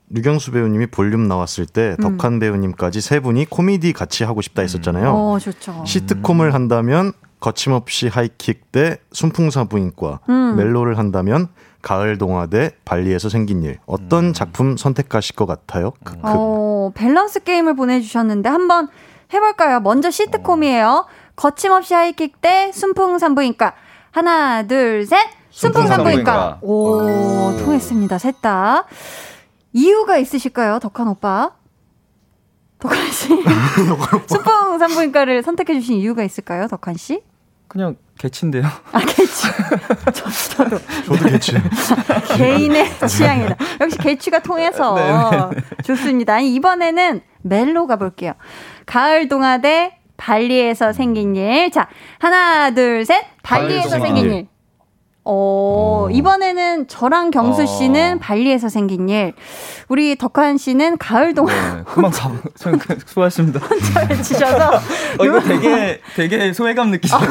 류경수 배우님이 볼륨 나왔을 때 덕한 배우님까지 세 분이 코미디 같이 하고 싶다 했었잖아요. 어, 좋죠. 시트콤을 한다면 거침없이 하이킥 대 순풍사부인과 음. 멜로를 한다면 가을 동화 대 발리에서 생긴 일 어떤 작품 선택하실 것 같아요? 크크. 어, 밸런스 게임을 보내주셨는데 한번 해볼까요? 먼저 시트콤이에요. 거침없이 하이킥 대 순풍산부인과. 하나, 둘, 셋. 순풍산부인과. 순풍산부인과. 오, 통했습니다. 셋 다. 이유가 있으실까요, 덕환 오빠? 덕환 씨. 순풍산부인과를 선택해주신 이유가 있을까요, 덕환 씨? 그냥 개친데요. 아, 개취. 저, 저도. 저도 괜찮 개인의 취향이다. 역시 개취가 통해서 좋습니다. 아니, 이번에는 멜로 가볼게요. 가을 동화 대 발리에서 생긴 일. 자, 하나, 둘, 셋. 발리에서 생긴 일. 어, 이번에는 저랑 경수 어. 씨는 발리에서 생긴 일. 우리 덕한 씨는 가을 동화 네, 금방 가. 수- 수고하셨습니다. 해주셔서 어, 이거 되게 되게 소외감 느끼시네요.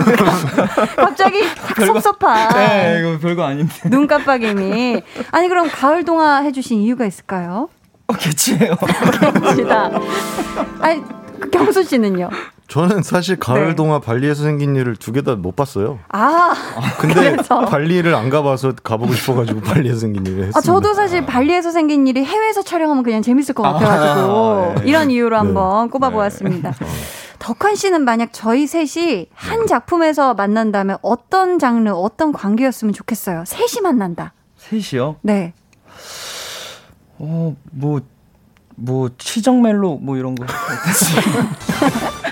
갑자기 확 별거- 섭섭한 네, 이거 별거 아닌데. 눈 깜빡임이. 아니, 그럼 가을 동화 해주신 이유가 있을까요? 어, 개치예요. 시다. 아니, 그 경수 씨는요? 저는 사실 가을 네. 동화 발리에서 생긴 일을 두 개 다 못 봤어요. 아, 근데 그래서? 발리를 안 가봐서 가보고 싶어가지고 발리에서 생긴 일을 했습니다. 아, 저도 사실 발리에서 생긴 일이 해외에서 촬영하면 그냥 재밌을 것 같아가지고 아, 네. 이런 이유로 네. 한번 꼽아보았습니다. 덕환 씨는 만약 저희 셋이 한 작품에서 만난다면 어떤 장르, 어떤 관계였으면 좋겠어요? 셋이 만난다. 셋이요? 네. 어, 뭐, 뭐, 치정 멜로, 뭐 이런 거.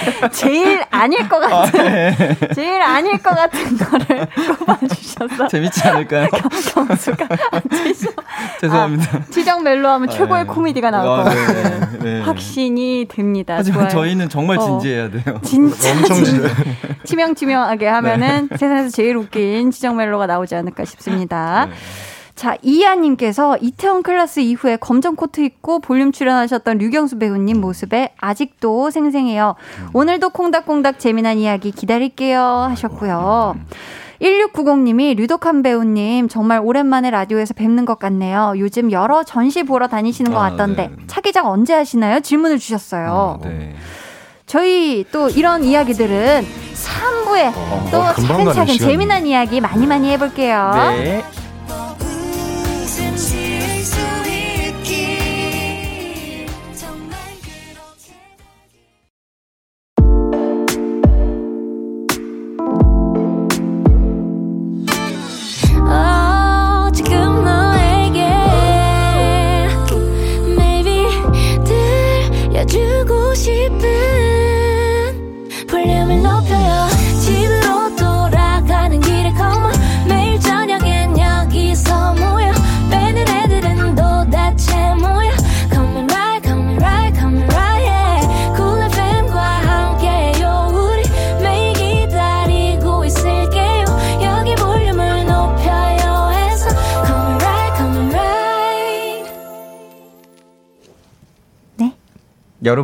제일 아닐 것 같은, 네. 제일 아닐 것 같은 거를 꼽아주셔서 재밌지 않을까요? 경수가. 죄송합니다. 치정 멜로 하면 최고의 네. 코미디가 나올 것 아, 네, 같아요. 네, 네. 확신이 듭니다. 하지만 좋아요. 저희는 정말 어. 진지해야 돼요. 진짜 엄청 진 치명치명하게 하면은 세상에서 제일 웃긴 치정 멜로가 나오지 않을까 싶습니다. 네. 자, 이하님께서 이태원 클래스 이후에 검정 코트 입고 볼륨 출연하셨던 류경수 배우님 모습에 아직도 생생해요. 오늘도 콩닥콩닥 재미난 이야기 기다릴게요 하셨고요. 1690님이 류독한 배우님 정말 오랜만에 라디오에서 뵙는 것 같네요. 요즘 여러 전시 보러 다니시는 것 아, 같던데 네. 차기작 언제 하시나요? 질문을 주셨어요. 네. 저희 또 이런 이야기들은 3부에 또 어, 가는 차근차근. 재미난 이야기 많이 많이 해볼게요. 네.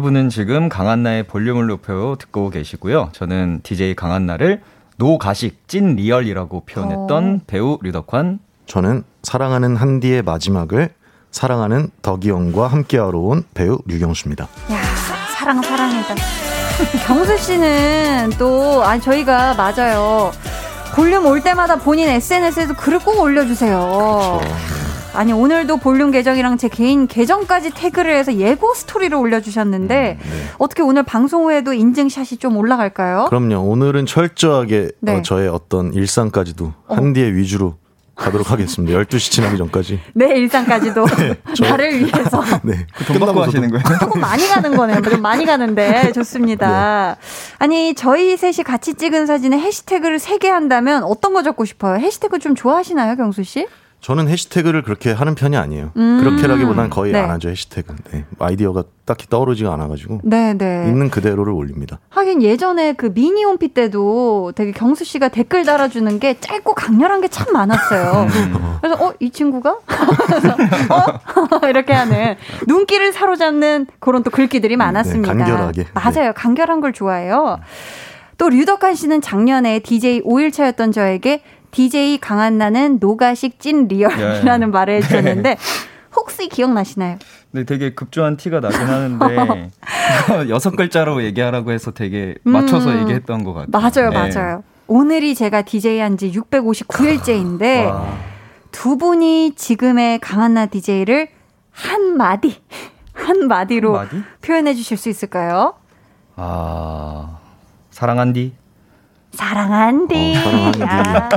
분은 지금 강한나의 볼륨을 높여 듣고 계시고요. 저는 DJ 강한나를 노가식 찐 리얼이라고 표현했던 어. 배우 류덕환. 저는 사랑하는 한디의 마지막을 사랑하는 덕이형과 함께하러 온 배우 류경수입니다. 야, 사랑 사랑이다. 경수 씨는 또 아니 저희가 맞아요. 볼륨 올 때마다 본인 SNS에도 글을 꼭 올려주세요. 아니 오늘도 볼륨 계정이랑 제 개인 계정까지 태그를 해서 예고 스토리를 올려주셨는데 어떻게 오늘 방송 후에도 인증샷이 좀 올라갈까요? 그럼요. 오늘은 철저하게 네. 어, 저의 어떤 일상까지도 한디의 위주로 가도록 하겠습니다. 12시 지나기 전까지. 내 일상까지도 저- 나를 위해서 네. 돈 받고 하시는 거예요? 조금 많이 가는 거네요. 좀 많이 가는데 좋습니다. 아니 저희 셋이 같이 찍은 사진에 해시태그를 세 개 한다면 어떤 거 적고 싶어요? 해시태그 좀 좋아하시나요, 경수 씨? 저는 해시태그를 그렇게 하는 편이 아니에요. 음. 그렇게라기보다는 거의 네. 안 하죠, 해시태그. 네. 아이디어가 딱히 떠오르지가 않아가지고. 네네. 있는 그대로를 올립니다. 하긴 예전에 그 미니 홈피 때도 되게 경수 씨가 댓글 달아주는 게 짧고 강렬한 게 참 많았어요. 그래서 어 이 친구가 어 이렇게 하는 눈길을 사로잡는 그런 또 글귀들이 많았습니다. 네, 간결하게. 맞아요, 간결한 걸 좋아해요. 또 류덕한 씨는 작년에 DJ 5일차였던 저에게 DJ 강한나는 노가식 찐 리얼이라는 말을 해주셨는데 혹시 기억나시나요? 네, 되게 급조한 티가 나긴 하는데 여섯 글자로 얘기하라고 해서 되게 맞춰서 음. 얘기했던 것 같아요. 맞아요, 네. 맞아요. 오늘이 제가 DJ 한 지 659일째인데 와. 두 분이 지금의 강한나 DJ를 한 마디, 한 마디로 한 마디? 표현해 주실 수 있을까요? 아 사랑한디. 사랑한디. 어, 사랑한디. 아,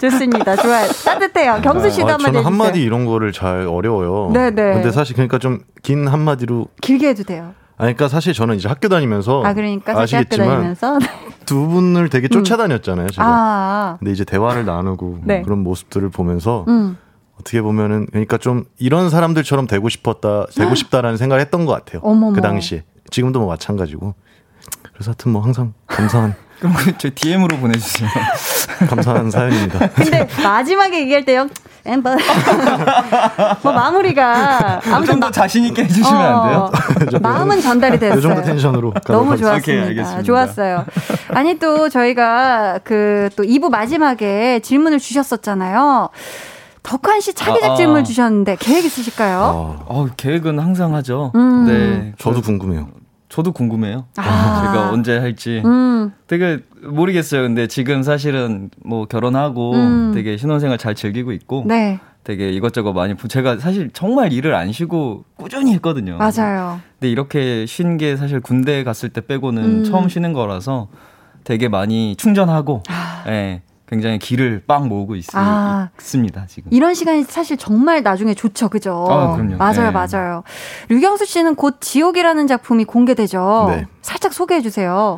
좋습니다. 좋아요. 따뜻해요. 경수 씨도 아, 한마디 저는. 한마디 이런 거를 잘 어려워요. 네네. 근데 사실 그러니까 좀 긴 한마디로 길게 해도 돼요. 아니, 그러니까 사실 저는 이제 학교 다니면서 아 그러니까 아시겠지만 다니면서 두 분을 되게 쫓아다녔잖아요, 제가. 아, 근데 이제 대화를 나누고 네. 그런 모습들을 보면서 음. 어떻게 보면은 그러니까 좀 이런 사람들처럼 되고 싶었다, 되고 싶다라는 생각을 했던 것 같아요. 어머머. 그 당시에. 지금도 뭐 마찬가지고. 그래서 하여튼 뭐 항상 감사한 그럼 저 DM으로 보내주세요. 감사한 사연입니다. 근데 마지막에 얘기할 때요. 엠버. 뭐 마무리가 아무튼 좀더 마- 자신 있게 해주시면 안 돼요? 어, 마음은 전달이 됐어요. 이 정도 텐션으로 너무. 좋았습니다. 오케이. 좋았어요. 아니 또 저희가 그 또 2부 마지막에 질문을 주셨었잖아요. 덕환 씨 차기작 아, 아. 질문 주셨는데 계획 있으실까요? 아, 어, 계획은 항상 하죠. 음. 네. 저도 궁금해요. 저도 궁금해요. 아. 제가 언제 할지. 음, 되게 모르겠어요. 근데 지금 사실은 뭐 결혼하고 음. 되게 신혼생활 잘 즐기고 있고 네, 되게 이것저것 많이 부- 제가 사실 정말 일을 안 쉬고 꾸준히 했거든요. 맞아요. 근데 이렇게 쉰 게 사실 군대 갔을 때 빼고는 음. 처음 쉬는 거라서 되게 많이 충전하고 아. 예. 굉장히 기를 빵 모으고 있, 아. 있습니다, 지금. 이런 시간이 사실 정말 나중에 좋죠, 그죠? 아, 그럼요. 맞아요, 네. 맞아요. 류경수 씨는 곧 지옥이라는 작품이 공개되죠. 네. 살짝 소개해 주세요.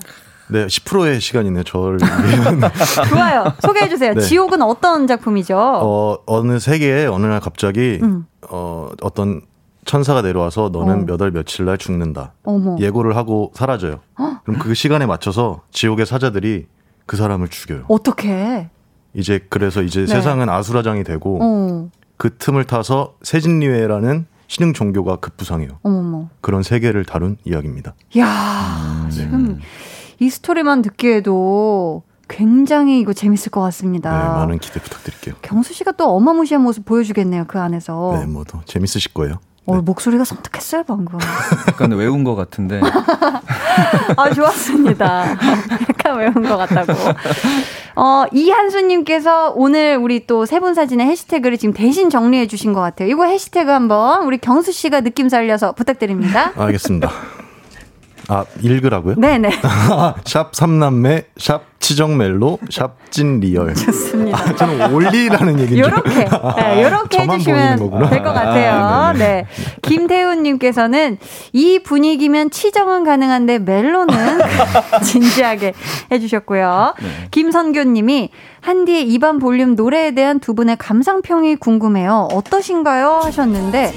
네, 10%의 시간이네요. 저를. 좋아요. 소개해 주세요. 네. 지옥은 어떤 작품이죠? 어, 어느 세계에 어느 날 갑자기 음. 어, 어떤 천사가 내려와서 너는 어. 몇월 며칠 날 죽는다. 어머. 예고를 하고 사라져요. 그럼 그 시간에 맞춰서 지옥의 사자들이 그 사람을 죽여요. 어떻게? 이제 그래서 이제 네. 세상은 아수라장이 되고 어, 그 틈을 타서 세진리회라는 신흥 종교가 급부상해요. 어머머. 그런 세계를 다룬 이야기입니다. 야 지금 이 스토리만 듣기에도 굉장히 이거 재밌을 것 네, 같습니다. 많은 기대 부탁드릴게요. 경수 씨가 또 어마무시한 모습 보여주겠네요, 그 안에서. 네, 뭐 더 재밌으실 거예요. 어, 목소리가 섬뜩했어요, 방금. 약간 외운 것 같은데. 아, 좋았습니다. 약간 외운 것 같다고. 어, 이한수님께서 오늘 우리 또 세 분 사진의 해시태그를 지금 대신 정리해 주신 것 같아요. 이거 해시태그 한번 우리 경수 씨가 느낌 살려서 부탁드립니다. 알겠습니다. 아, 읽으라고요? 네네. 샵 삼남매, 샵 치정멜로, 샵 찐리얼. 좋습니다. 저는 올리라는 얘기인 줄 요렇게, 네, 요렇게 저만 해주시면. 될 것 같아요. 아, 네. 김태훈님께서는 이 분위기면 치정은 가능한데 멜로는 진지하게 해주셨고요. 김선교님이 한디의 이반 볼륨 노래에 대한 두 분의 감상평이 궁금해요. 어떠신가요? 하셨는데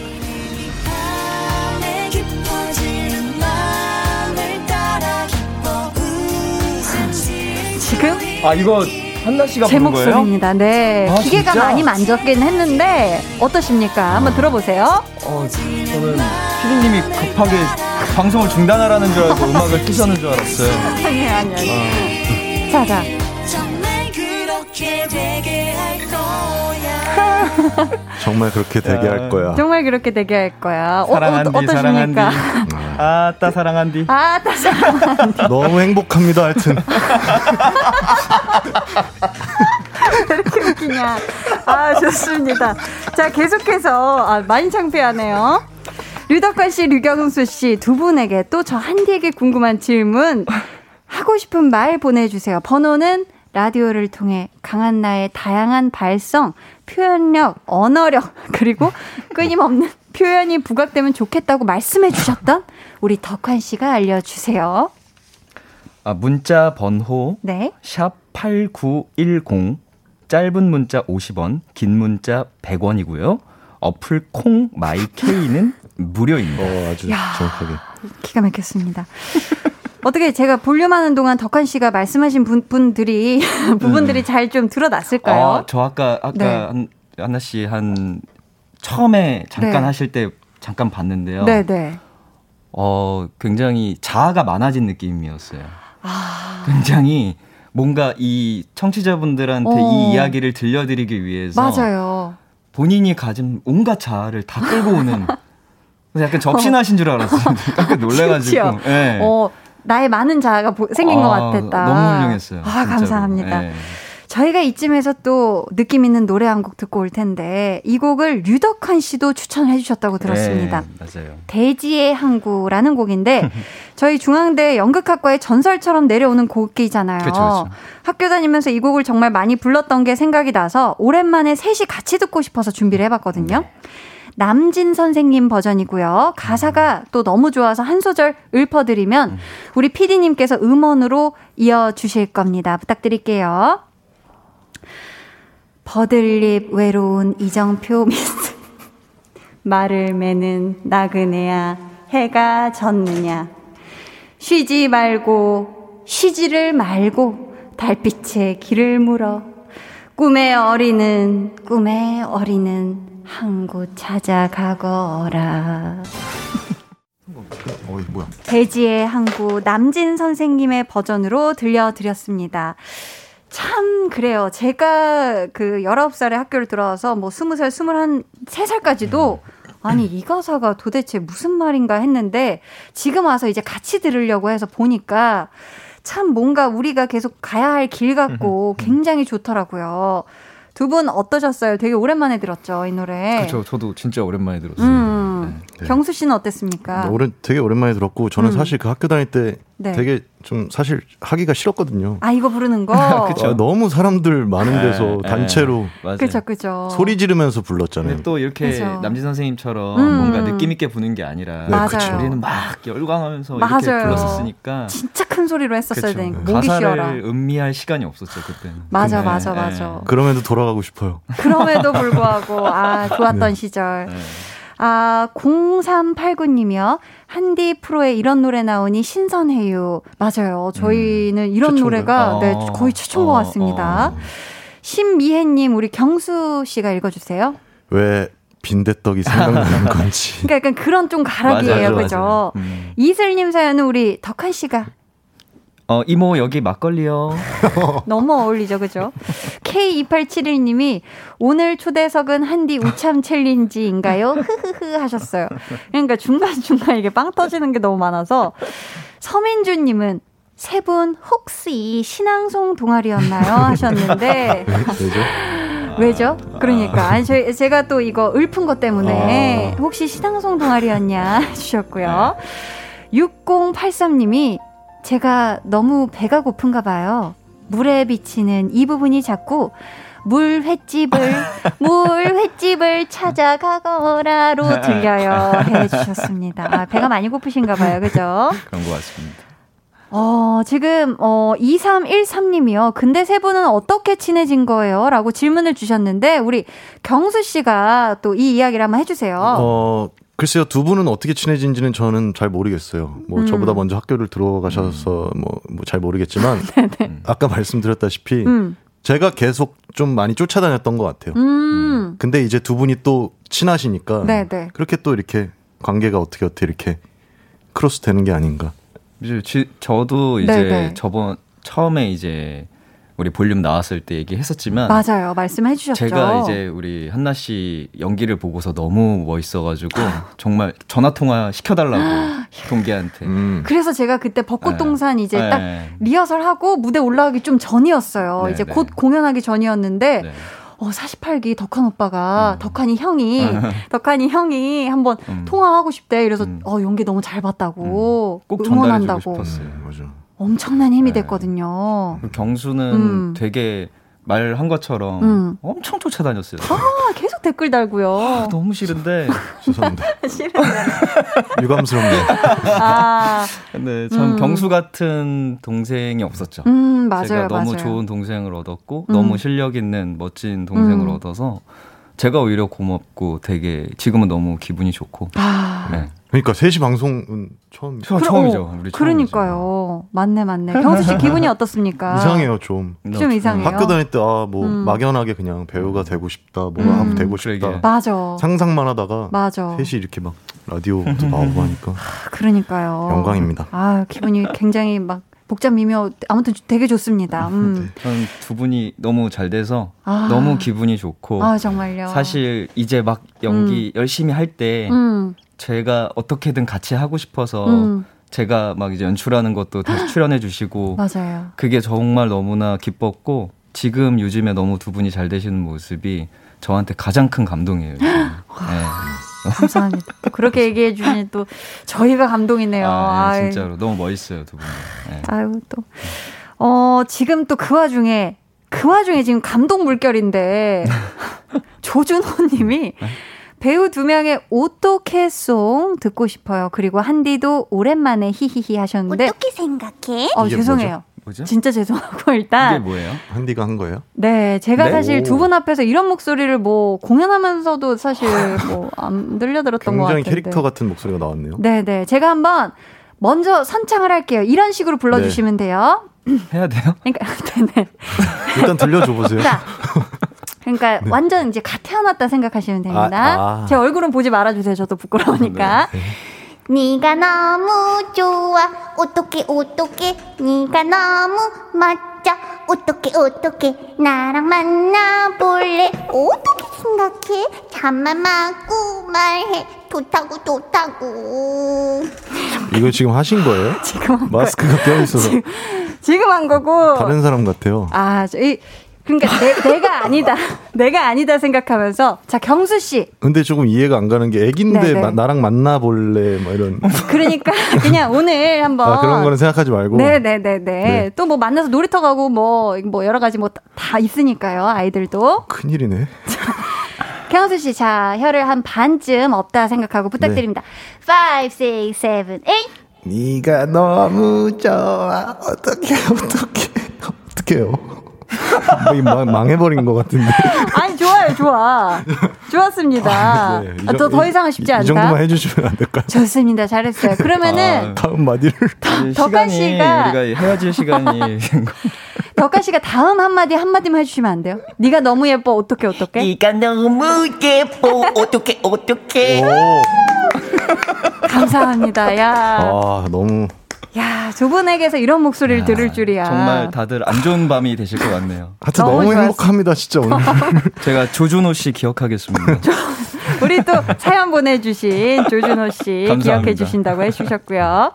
지 지금 아, 이거 한나 씨가 제? 목소리입니다. 네. 아, 기계가 진짜? 많이 만졌긴 했는데 어떠십니까? 한번 들어보세요. 어, 저는 피디님이 급하게 방송을 중단하라는 줄 알고 음악을 트셔는 줄 알았어요. 아니, 아니, 아니. 자, 자. 정말 그렇게 되게 할 거야 정말 그렇게 되게 할 거야. 정말 그렇게 되게 할 거야. 어, 사랑한디, 어, 어떠십니까? 사랑한디. 아따 사랑한디. 아, 다시 너무 행복합니다. 하여튼 웃기냐. 아, 좋습니다. 자, 계속해서, 아, 많이 창피하네요. 류덕관 씨, 류경수 씨 두 분에게 또 저 한디에게 궁금한 질문 하고 싶은 말 보내주세요. 번호는 라디오를 통해 강한 나의 다양한 발성, 표현력, 언어력, 그리고 끊임없는 표현이 부각되면 좋겠다고 말씀해 주셨던 우리 덕환 씨가 알려주세요. 아, 문자 번호 네. 샵 8910 짧은 문자 50원, 긴 문자 100원이고요. 어플 콩 마이케이는 무료입니다. 어, 아주 야. 정확하게. 기가 막혔습니다. 어떻게 제가 볼륨하는 동안 덕환 씨가 말씀하신 분, 분들이 부분들이 잘 좀 드러났을까요? 아, 저 아까 아까 네. 한 한나 씨 한 처음에 잠깐 네. 하실 때 잠깐 봤는데요. 네, 네. 어, 굉장히 자아가 많아진 느낌이었어요. 아. 굉장히 뭔가 이 청취자분들한테 어. 이 이야기를 들려드리기 위해서 맞아요. 본인이 가진 온갖 자아를 다 끌고 오는 약간 접신하신 줄 알았어요. 깜짝 놀래가지고. 예. 어, 나의 많은 자아가 보- 생긴 것 아, 같았다. 너무 훌륭했어요. 아, 진짜로. 감사합니다. 예. 저희가 이쯤에서 또 느낌 있는 노래 한 곡 듣고 올 텐데 이 곡을 류덕환 씨도 추천을 해주셨다고 들었습니다. 예, 맞아요. 대지의 항구라는 곡인데 저희 중앙대 연극학과의 전설처럼 내려오는 곡이잖아요. 그쵸, 그쵸. 학교 다니면서 이 곡을 정말 많이 불렀던 게 생각이 나서 오랜만에 셋이 같이 듣고 싶어서 준비를 해봤거든요. 네. 남진 선생님 버전이고요. 가사가 또 너무 좋아서 한 소절 읊어드리면 음. 우리 PD님께서 음원으로 이어주실 겁니다. 부탁드릴게요. 버들립 외로운 이정표 미스 말을 매는 나그네야 해가 졌느냐 쉬지 말고 쉬지를 말고 달빛에 길을 물어 꿈의 어리는 꿈의 어리는 항구 찾아가거라 어이 뭐야? 대지의 항구 남진 선생님의 버전으로 들려드렸습니다. 참 그래요. 제가 그 19살에 학교를 들어와서 뭐 20살, 21살까지도 아니 이 가사가 도대체 무슨 말인가 했는데 지금 와서 이제 같이 들으려고 해서 보니까 참 뭔가 우리가 계속 가야 할 길 같고 굉장히 좋더라고요. 두 분 어떠셨어요? 되게 오랜만에 들었죠, 이 노래. 그렇죠. 저도 진짜 오랜만에 들었어요. 음. 네. 경수 씨는 어땠습니까? 오랜 되게 오랜만에 들었고 저는 음. 사실 그 학교 다닐 때 네. 되게 좀 사실 하기가 싫었거든요. 아 이거 부르는 거. 그쵸. 아, 너무 사람들 많은 데서 예, 단체로 예, 맞아요. 그죠, 그죠. 소리 지르면서 불렀잖아요. 또 이렇게 그죠. 남진 선생님처럼 음. 뭔가 느낌 있게 부는 게 아니라 네, 맞아요. 그쵸. 우리는 막 열광하면서 맞아요. 이렇게 불렀었으니까 진짜 큰 소리로 했었어야 그쵸. 되니까 목이 가사를 쉬어라. 음미할 시간이 없었죠 그때는. 맞아, 네, 맞아, 네. 맞아. 그럼에도 돌아가고 싶어요. 그럼에도 불구하고 아 좋았던 시절. 네. 아 0389님이요. 한디 프로에 이런 노래 나오니 신선해요. 맞아요. 저희는 이런 최초인가요? 노래가 네, 어, 거의 최초인 것 어, 같습니다. 어. 신미혜님 우리 경수 씨가 읽어주세요. 왜 빈대떡이 생각나는 건지. 그러니까 약간 그런 좀 가락이에요, 맞아요, 그죠? 맞아요. 음. 이슬님 사연은 우리 덕한 씨가 어 이모 여기 막걸리요. 너무 어울리죠, 그죠? K2871님이 오늘 초대석은 한디 우참 챌린지인가요? 흐흐흐 하셨어요. 그러니까 중간중간 이게 빵 터지는 게 너무 많아서 서민주님은 세 분 혹시 신앙송 동아리였나요? 하셨는데 왜죠? 왜죠? 그러니까 아니 저 제가 또 이거 읊은 것 때문에 혹시 신앙송 동아리였냐 해주셨고요. 6083님이 제가 너무 배가 고픈가 봐요. 물에 비치는 이 부분이 자꾸 물 횟집을 물 횟집을 찾아가거라로 들려요 해주셨습니다. 아, 배가 많이 고프신가 봐요, 그죠? 그런 것 같습니다. 어, 지금, 어, 2313님이요. 근데 세 분은 어떻게 친해진 거예요? 라고 질문을 주셨는데, 우리 경수 씨가 또 이 이야기를 한번 해주세요. 어, 글쎄요, 두 분은 어떻게 친해진지는 저는 잘 모르겠어요. 뭐, 음. 저보다 먼저 학교를 들어가셔서 뭐, 뭐잘 모르겠지만, 아까 말씀드렸다시피, 음, 제가 계속 좀 많이 쫓아다녔던 것 같아요. 음, 근데 이제 두 분이 또 친하시니까, 네네. 그렇게 또 이렇게 관계가 어떻게 어떻게 이렇게 크로스 되는 게 아닌가. 이제 지- 저도 이제 네네. 저번 처음에 이제 우리 볼륨 나왔을 때 얘기했었지만 맞아요. 말씀해 주셨죠. 제가 이제 우리 한나 씨 연기를 보고서 너무 멋있어가지고 정말 전화 통화 시켜달라고 동기한테. 음. 그래서 제가 그때 네. 벚꽃동산 이제 네. 딱 리허설 하고 무대 올라가기 좀 전이었어요. 네, 이제 네. 곧 공연하기 전이었는데 네. 어 48기 덕환 오빠가 음. 덕환이 형이 덕환이 형이 한번 음. 통화하고 싶대. 이래서 음. 어 연기 너무 잘 봤다고 꼭 전달해주고 응원한다고 싶었어요. 음, 맞아. 엄청난 힘이 네. 됐거든요. 그 경수는 음. 되게 말한 것처럼 음. 엄청 쫓아다녔어요. 아 계속 댓글 달고요. 너무 싫은데 죄송합니다. 싫어요. 유감스럽네요. 아, 근데 참 음. 경수 같은 동생이 없었죠. 음 맞아요, 제가 너무 맞아요. 좋은 동생을 얻었고 음. 너무 실력 있는 멋진 동생을 음. 얻어서 제가 오히려 고맙고 되게 지금은 너무 기분이 좋고 아, 네. 그러니까 3시 방송은 처음 처, 처음이죠. 어, 우리 처음이죠. 그러니까요. 맞네, 맞네. 경수 씨 기분이 어떻습니까? 이상해요 좀. 좀 이상해요. 학교 다닐 때 아뭐 음. 막연하게 그냥 배우가 되고 싶다, 뭐 음. 하고 되고 싶다 그러게. 맞아. 상상만 하다가 맞아. 셋이 이렇게 막 라디오도 나오고 하니까 그러니까요. 영광입니다. 아, 기분이 굉장히 막 복잡 미묘 아무튼 되게 좋습니다. 음. 저는 두 분이 너무 잘 돼서 아. 너무 기분이 좋고 아, 정말요. 사실 이제 막 연기 열심히 할때 음. 제가 어떻게든 같이 하고 싶어서 음. 제가 막 이제 연출하는 것도 다시 출연해 주시고 맞아요. 그게 정말 너무나 기뻤고 지금 요즘에 너무 두 분이 잘 되시는 모습이 저한테 가장 큰 감동이에요. 네. 감사합니다. 또 그렇게 얘기해 주니 또 저희가 감동이네요. 아, 네, 아이, 진짜로 너무 멋있어요 두 분. 네. 아유 또. 어, 지금 또 그 와중에 그 와중에 지금 감동 물결인데 조준호 님이 배우 두 명의 오토캐송 듣고 싶어요. 그리고 한디도 오랜만에 히히히 하셨는데 어떻게 생각해? 어, 죄송해요. 뭐죠? 진짜 죄송하고 이게 일단 뭐예요? 한디가 한 거예요? 네 제가 네? 사실 두 오. 분 앞에서 이런 목소리를 뭐 공연하면서도 사실 뭐 안 들려들었던 것 굉장히 같은데 캐릭터 같은 목소리가 나왔네요. 네 네 제가 한번 먼저 선창을 할게요 이런 식으로 불러주시면 돼요 해야 돼요? 그러니까 네네 일단 들려줘 보세요. 자 그러니까 완전 이제 갓 태어났다 생각하시면 됩니다 네. 아, 아. 제 얼굴은 보지 말아주세요 저도 부끄러우니까 네. 네가 너무 좋아. 어떡해 어떡해 네가 너무 멋져. 어떡해 어떡해 나랑 만나볼래? 어떻게 생각해? 잠만 맞고 말해. 좋다고 좋다고. 이거 지금 하신 거예요? 지금 한 마스크가 껴 있어서. 지금 한 거고. 다른 사람 같아요. 아, 저, 이, 그러니까 내, 가 아니다. 내가 아니다 생각하면서 자, 경수 씨. 근데 조금 이해가 안 가는 게 애긴데 네네. 마- 나랑 만나 볼래 뭐 이런 그러니까 그냥 오늘 한번 아, 그런 거는 생각하지 말고 네, 네, 네, 네. 네. 또뭐 만나서 놀이터 가고 뭐, 뭐 여러 가지 뭐 다 있으니까요. 아이들도. 큰일이네. 경수 씨, 자, 혀를 한 반쯤 없다 생각하고 부탁드립니다. 네. 5, 6, 7, 8. 네가 너무 좋아 어떻게 어떻게 어떻게요? 뭐, 이거 망- 망해버린 것 같은데. 아니, 좋아요, 좋아. 좋았습니다. 네, 이 아, 더, 정- 더 이- 이상은 쉽지 이, 않다. 이 정도만 해주시면 안 될까요? 좋습니다. 잘했어요. 그러면은 다음 마디를 덕한 시간이 씨가- 우리가 헤어질 시간이 덕가 씨가 다음 한 마디 한 마디만 해주시면 안 돼요? 네가 너무 예뻐 어떻게 어떻게? 네가 너무 예뻐 어떡해 어떡해 감사합니다. 야, 아 너무 야, 두 분에게서 이런 목소리를 들을 줄이야. 정말 다들 안 좋은 밤이 되실 것 같네요. 하여튼 너무 너무. 행복합니다 진짜 오늘. 제가 조준호 씨 기억하겠습니다. 우리 또 사연 보내주신 조준호 씨. 기억해 주신다고 해주셨고요.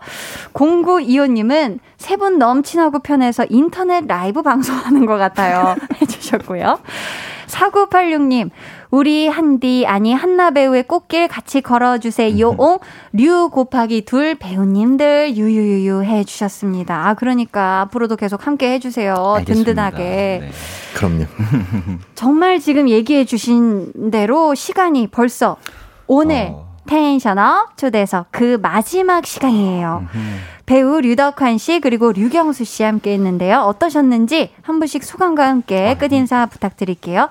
0925님은 세 분 넘 친하고 편해서 인터넷 라이브 방송하는 것 같아요. 해주셨고요. 4986님, 우리 한디, 아니, 한나 배우의 꽃길 같이 걸어주세요. 류 곱하기 둘 배우님들 유유유유 해주셨습니다. 아, 그러니까 앞으로도 계속 함께 해주세요. 알겠습니다. 든든하게. 네. 그럼요. 정말 지금 얘기해 주신 대로 시간이 벌써 오늘 어. 텐션업 초대석 그 마지막 시간이에요. 배우 류덕환 씨 그리고 류경수 씨 함께 했는데요. 어떠셨는지 한 분씩 소감과 함께 끝인사 부탁드릴게요.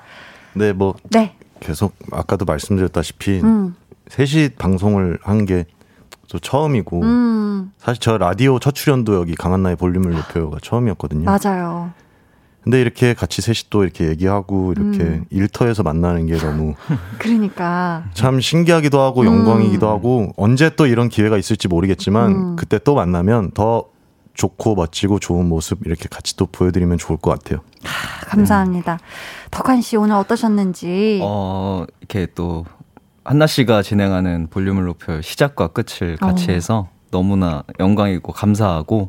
네, 뭐 네. 계속 아까도 말씀드렸다시피 음. 셋이 방송을 한 게 또 처음이고 음. 사실 저 라디오 첫 출연도 여기 강한나의 볼륨을 높여요가 처음이었거든요. 맞아요. 근데 이렇게 같이 셋이 또 이렇게 얘기하고 이렇게 음. 일터에서 만나는 게 너무 그러니까. 참 신기하기도 하고 영광이기도 하고 언제 또 이런 기회가 있을지 모르겠지만 음. 그때 또 만나면 더 좋고 멋지고 좋은 모습 이렇게 같이 또 보여드리면 좋을 것 같아요. 감사합니다. 덕환 씨 오늘 어떠셨는지. 어, 이렇게 또 한나 씨가 진행하는 볼륨을 높여 시작과 끝을 같이 어. 해서 너무나 영광이고 감사하고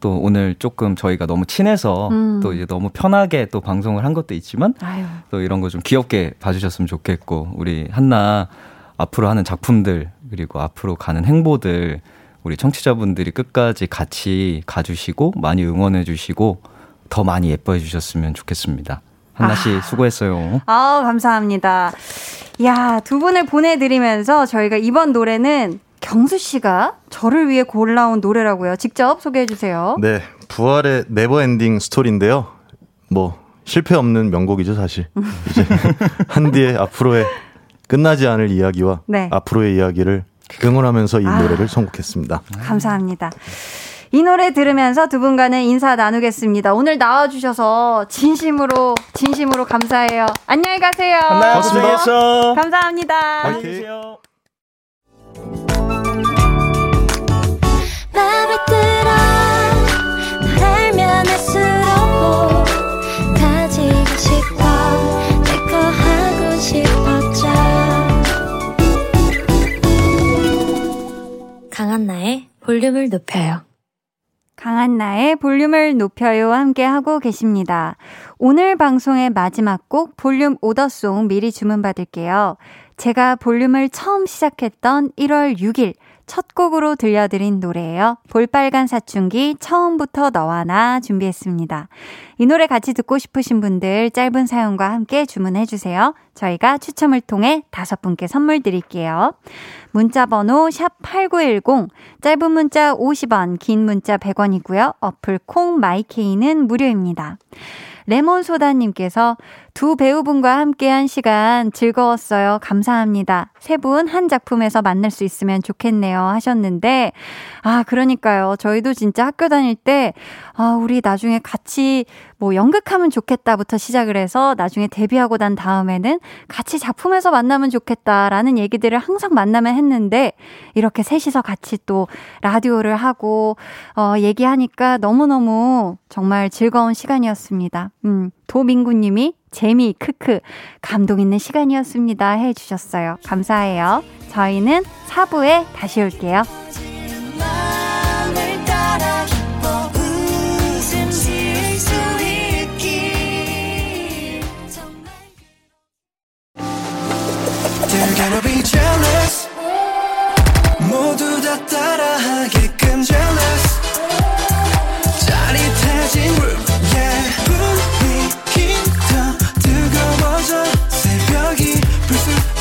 또 오늘 조금 저희가 너무 친해서 음. 또 이제 너무 편하게 또 방송을 한 것도 있지만 아유. 또 이런 거 좀 귀엽게 봐주셨으면 좋겠고 우리 한나 앞으로 하는 작품들 그리고 앞으로 가는 행보들 우리 청취자분들이 끝까지 같이 가주시고 많이 응원해주시고 더 많이 예뻐해 주셨으면 좋겠습니다. 한나 씨 아. 수고했어요. 아우, 감사합니다. 야, 두 분을 보내드리면서 저희가 이번 노래는 경수 씨가 저를 위해 골라온 노래라고요. 직접 소개해 주세요. 네, 부활의 Never Ending Story인데요. 뭐 실패 없는 명곡이죠 사실. 이제 한디의 앞으로의 끝나지 않을 이야기와 네. 앞으로의 이야기를 응원하면서 이 아. 노래를 선곡했습니다. 감사합니다. 이 노래 들으면서 두 분과는 인사 나누겠습니다. 오늘 나와주셔서 진심으로, 진심으로 감사해요. 안녕히 가세요. 고맙습니다. 감사합니다. 화이팅! 강한나의 볼륨을 높여요 강한 나의 볼륨을 높여요 함께 하고 계십니다. 오늘 방송의 마지막 곡 볼륨 오더송 미리 주문 받을게요. 제가 볼륨을 처음 시작했던 1월 6일 첫 곡으로 들려드린 노래예요. 볼빨간 사춘기 처음부터 너와 나 준비했습니다. 이 노래 같이 듣고 싶으신 분들 짧은 사연과 함께 주문해 주세요. 저희가 추첨을 통해 다섯 분께 선물 드릴게요. 문자 번호 샵8910 짧은 문자 50원, 긴 문자 100원이고요. 어플 콩 마이케이는 무료입니다. 레몬소다님께서 두 배우분과 함께한 시간 즐거웠어요. 감사합니다. 세 분 한 작품에서 만날 수 있으면 좋겠네요. 하셨는데, 아, 그러니까요. 저희도 진짜 학교 다닐 때, 아, 우리 나중에 같이 뭐 연극하면 좋겠다부터 시작을 해서 나중에 데뷔하고 난 다음에는 같이 작품에서 만나면 좋겠다라는 얘기들을 항상 만나면 했는데, 이렇게 셋이서 같이 또 라디오를 하고, 어, 얘기하니까 너무너무 정말 즐거운 시간이었습니다. 음, 도민구 님이 재미, 크크, 감동 있는 시간이었습니다. 해 주셨어요. 감사해요. 저희는 4부에 다시 올게요. 모두 다 따라하게끔 jealous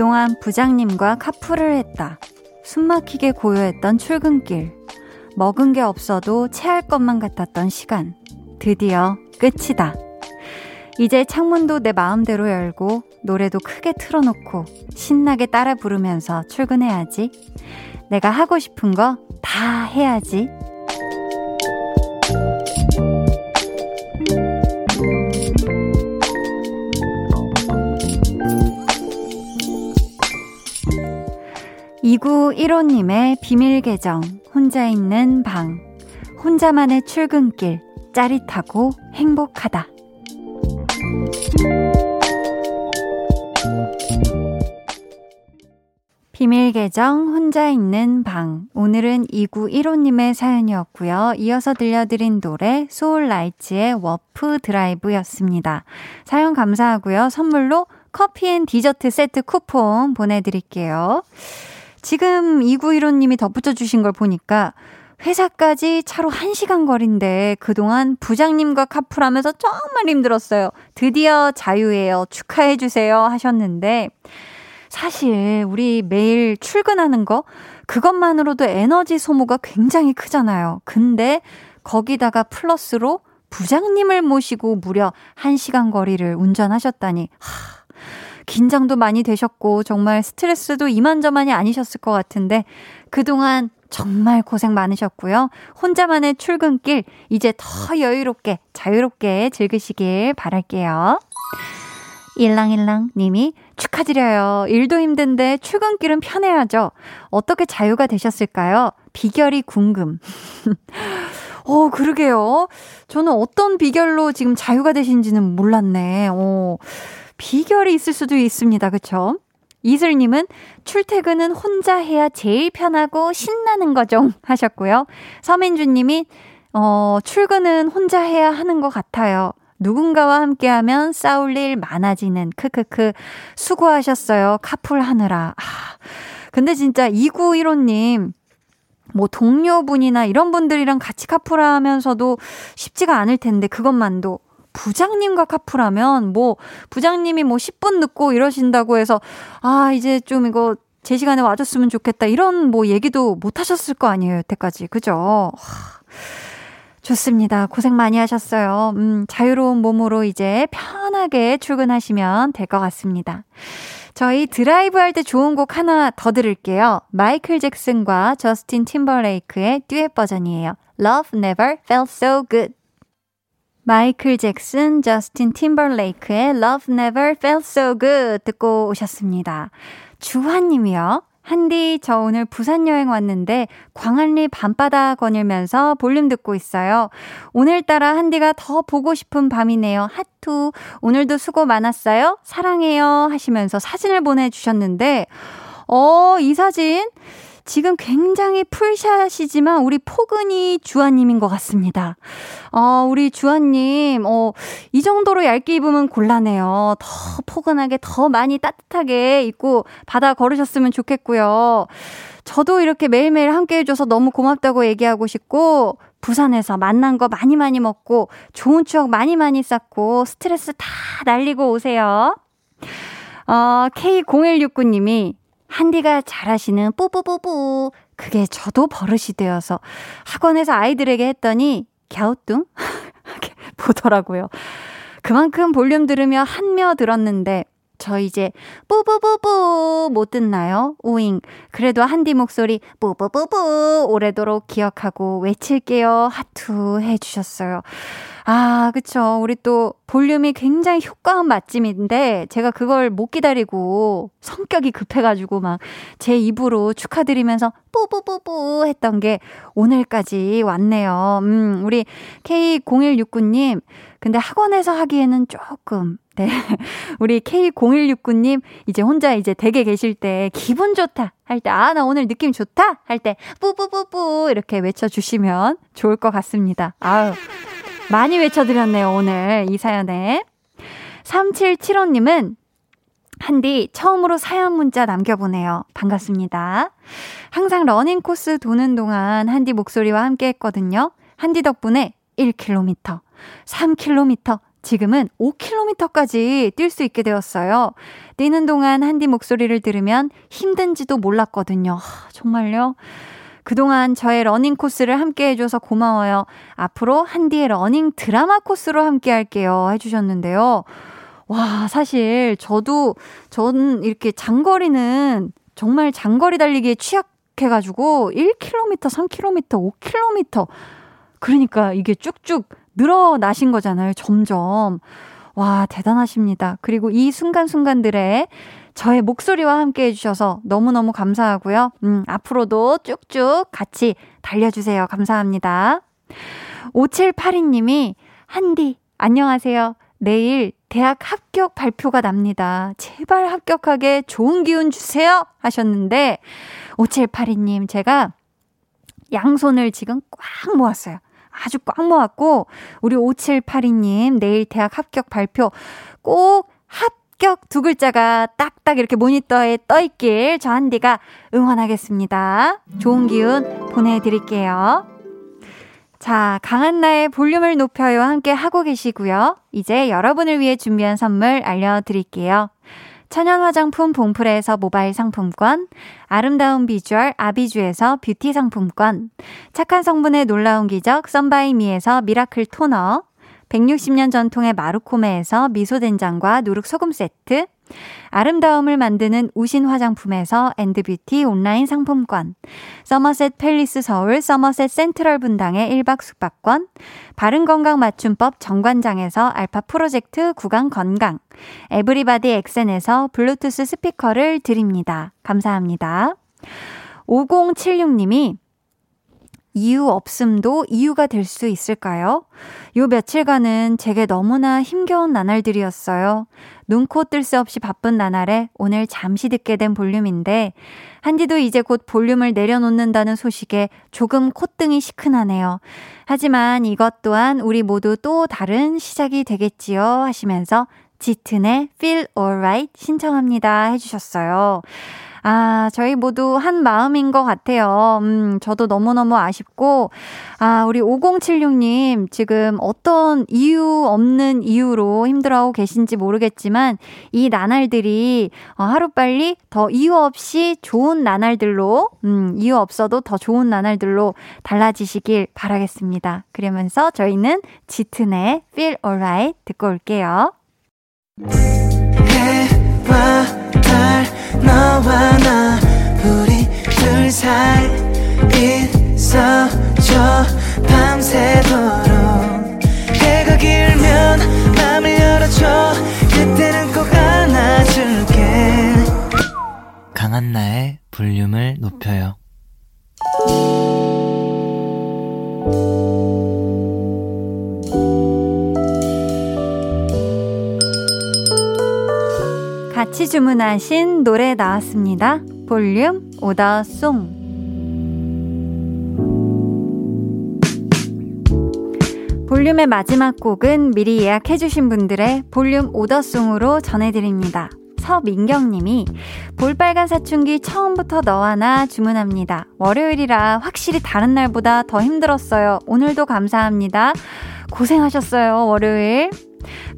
그동안 부장님과 카풀을 했다. 숨막히게 고요했던 출근길. 먹은 게 없어도 체할 것만 같았던 시간. 드디어 끝이다. 이제 창문도 내 마음대로 열고 노래도 크게 틀어놓고 신나게 따라 부르면서 출근해야지. 내가 하고 싶은 거 다 해야지. 이구일호님의 비밀 계정, 혼자 있는 방, 혼자만의 출근길, 짜릿하고 행복하다. 비밀 계정 혼자 있는 방. 오늘은 2915님의 사연이었고요. 이어서 들려드린 노래 소울라이츠의 Warp Drive였습니다. 사연 감사하고요. 선물로 커피 and 디저트 세트 쿠폰 보내드릴게요. 지금 2915님이 덧붙여 주신 걸 보니까 회사까지 차로 1시간 거리인데 그동안 부장님과 카풀하면서 정말 힘들었어요. 드디어 자유예요. 축하해 주세요 하셨는데 사실 우리 매일 출근하는 거 그것만으로도 에너지 소모가 굉장히 크잖아요. 근데 거기다가 플러스로 부장님을 모시고 무려 1시간 거리를 운전하셨다니 하, 긴장도 많이 되셨고 정말 스트레스도 이만저만이 아니셨을 것 같은데 그동안 정말 고생 많으셨고요. 혼자만의 출근길 이제 더 여유롭게 자유롭게 즐기시길 바랄게요. 일랑일랑 님이 축하드려요. 일도 힘든데 출근길은 편해야죠. 어떻게 자유가 되셨을까요? 비결이 궁금. 어, 그러게요. 저는 어떤 비결로 지금 자유가 되신지는 몰랐네. 어, 비결이 있을 수도 있습니다. 그쵸? 이슬님은 출퇴근은 혼자 해야 제일 편하고 신나는 거죠. 하셨고요. 서민주님이, 어, 출근은 혼자 해야 하는 것 같아요. 누군가와 함께하면 싸울 일 많아지는 크크크 수고하셨어요 카풀 하느라 아, 근데 진짜 2915님 뭐 동료분이나 이런 분들이랑 같이 카풀하면서도 쉽지가 않을 텐데 그것만도 부장님과 카풀하면 뭐 부장님이 뭐 10분 늦고 이러신다고 해서 아 이제 좀 이거 제 시간에 와줬으면 좋겠다 이런 뭐 얘기도 못 하셨을 거 아니에요 여태까지 그죠? 좋습니다. 고생 많이 하셨어요. 음, 자유로운 몸으로 이제 편하게 출근하시면 될 것 같습니다. 저희 드라이브 할 때 좋은 곡 하나 더 들을게요. 마이클 잭슨과 저스틴 팀버레이크의 듀엣 버전이에요. Love Never Felt So Good. 마이클 잭슨, 저스틴 팀버레이크의 Love Never Felt So Good 듣고 오셨습니다. 주환님이요. 한디, 저 오늘 부산 여행 왔는데 광안리 밤바다 거닐면서 볼륨 듣고 있어요. 오늘따라 한디가 더 보고 싶은 밤이네요. 하투. 오늘도 수고 많았어요. 사랑해요. 하시면서 사진을 보내주셨는데, 어, 이 사진. 지금 굉장히 풀샷이지만 우리 포근이 주아님인 것 같습니다. 어, 우리 주아님, 어, 이 정도로 얇게 입으면 곤란해요. 더 포근하게, 더 많이 따뜻하게 입고 바다 걸으셨으면 좋겠고요. 저도 이렇게 매일매일 함께 해줘서 너무 고맙다고 얘기하고 싶고, 부산에서 만난 거 많이 많이 먹고, 좋은 추억 많이 많이 쌓고, 스트레스 다 날리고 오세요. 어, K0169님이 한디가 잘하시는 뿌뿌뿌뿌. 그게 저도 버릇이 되어서 학원에서 아이들에게 했더니 갸우뚱? 보더라고요. 그만큼 볼륨 들으며 한며 들었는데 저 이제 뿌뿌뿌뿌 못 듣나요? 우잉. 그래도 한디 목소리 뿌뿌뿌뿌 오래도록 기억하고 외칠게요. 하투 해주셨어요. 아, 그쵸. 우리 또 볼륨이 굉장히 효과음 맛집인데 제가 그걸 못 기다리고 성격이 급해가지고 막 제 입으로 축하드리면서 뿌뿌뿌뿌 했던 게 오늘까지 왔네요. 음, 우리 K0169님. 근데 학원에서 하기에는 조금 네. 우리 K0169님, 이제 혼자 이제 댁에 계실 때 기분 좋다 할 때, 아, 나 오늘 느낌 좋다 할 때, 뿌뿌뿌뿌 이렇게 외쳐주시면 좋을 것 같습니다. 아유, 많이 외쳐드렸네요, 오늘 이 사연에. 3775님은 한디 처음으로 사연 문자 남겨보네요. 반갑습니다. 항상 러닝 코스 도는 동안 한디 목소리와 함께 했거든요. 한디 덕분에 1km, 3km, 지금은 5km까지 뛸 수 있게 되었어요. 뛰는 동안 한디 목소리를 들으면 힘든지도 몰랐거든요. 하, 정말요? 그동안 저의 러닝 코스를 함께 해줘서 고마워요. 앞으로 한디의 러닝 드라마 코스로 함께 할게요. 해주셨는데요. 와, 사실 저도, 전 이렇게 장거리는 정말 장거리 달리기에 취약해가지고 1km, 3km, 5km. 그러니까 이게 쭉쭉 늘어나신 거잖아요, 점점. 와, 대단하십니다. 그리고 이 순간순간들에 저의 목소리와 함께 해주셔서 너무너무 감사하고요. 음, 앞으로도 쭉쭉 같이 달려주세요. 감사합니다. 5782님이, 한디, 안녕하세요. 내일 대학 합격 발표가 납니다. 제발 합격하게 좋은 기운 주세요. 하셨는데, 5782님, 제가 양손을 지금 꽉 모았어요. 아주 꽉 모았고, 우리 5782님, 내일 대학 합격 발표 꼭 합, 합격 두 글자가 딱딱 이렇게 모니터에 떠있길 저 한디가 응원하겠습니다. 좋은 기운 보내드릴게요. 자, 강한나의 볼륨을 높여요 함께 하고 계시고요. 이제 여러분을 위해 준비한 선물 알려드릴게요. 천연 화장품 봉프레에서 모바일 상품권, 아름다운 비주얼 아비주에서 뷰티 상품권, 착한 성분의 놀라운 기적 썬바이미에서 miracle toner, 160년 전통의 마루코메에서 미소된장과 누룩소금 세트, 아름다움을 만드는 우신 화장품에서 엔드뷰티 온라인 상품권, 서머셋 팰리스 서울 서머셋 센트럴 분당의 1박 숙박권, 바른건강 맞춤법 정관장에서 알파 프로젝트 구강 건강, 에브리바디 엑센에서 블루투스 스피커를 드립니다. 감사합니다. 5076님이 이유 없음도 이유가 될 수 있을까요? 요 며칠간은 제게 너무나 힘겨운 나날들이었어요. 눈코 뜰 새 없이 바쁜 나날에 오늘 잠시 듣게 된 볼륨인데, 한디도 이제 곧 볼륨을 내려놓는다는 소식에 조금 콧등이 시큰하네요. 하지만 이것 또한 우리 모두 또 다른 시작이 되겠지요. 하시면서 짙은의 Feel Alright 신청합니다. 해주셨어요. 아, 저희 모두 한 마음인 것 같아요. 음, 저도 너무너무 아쉽고, 아, 우리 5076님, 지금 어떤 이유 없는 이유로 힘들어하고 계신지 모르겠지만, 이 나날들이 어, 하루빨리 더 이유 없이 좋은 나날들로, 음, 이유 없어도 더 좋은 나날들로 달라지시길 바라겠습니다. 그러면서 저희는 짙은의 Feel Alright 듣고 올게요. 해와 달 너와 나 우리 둘 사이 있어줘. 밤새도록 해가 길면 맘을 열어줘. 그때는 꼭 안아줄게. 강한나의 볼륨을 높여요. 주문하신 노래 나왔습니다. 볼륨 오더송. 볼륨의 마지막 곡은 미리 예약해주신 분들의 볼륨 오더송으로 전해드립니다. 서민경님이 볼빨간 사춘기 처음부터 너와 나 주문합니다. 월요일이라 확실히 다른 날보다 더 힘들었어요. 오늘도 감사합니다. 고생하셨어요, 월요일.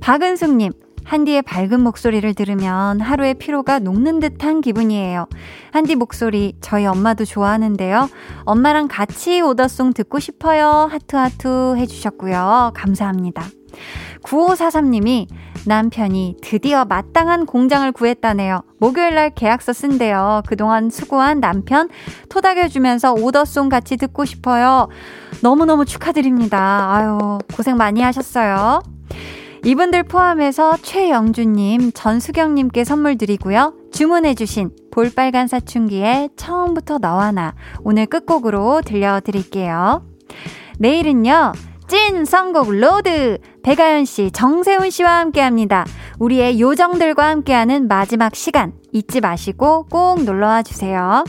박은숙님, 한디의 밝은 목소리를 들으면 하루의 피로가 녹는 듯한 기분이에요. 한디 목소리 저희 엄마도 좋아하는데요. 엄마랑 같이 오더송 듣고 싶어요. 하트하트 해주셨고요. 감사합니다. 9543님이 남편이 드디어 마땅한 공장을 구했다네요. 목요일 날 계약서 쓴대요. 그동안 수고한 남편 토닥여주면서 오더송 같이 듣고 싶어요. 너무너무 축하드립니다. 아유, 고생 많이 하셨어요. 이분들 포함해서 최영주님, 전수경님께 선물 드리고요. 주문해주신 볼빨간 사춘기의 처음부터 너와 나 오늘 끝곡으로 들려드릴게요. 내일은요. 찐 선곡 로드! 배가연 씨, 정세훈 씨와 함께 합니다. 우리의 요정들과 함께하는 마지막 시간 잊지 마시고 꼭 놀러와 주세요.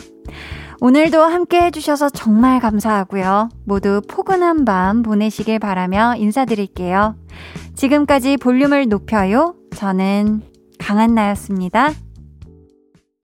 오늘도 함께 해주셔서 정말 감사하고요. 모두 포근한 밤 보내시길 바라며 인사드릴게요. 지금까지 볼륨을 높여요. 저는 강한나였습니다.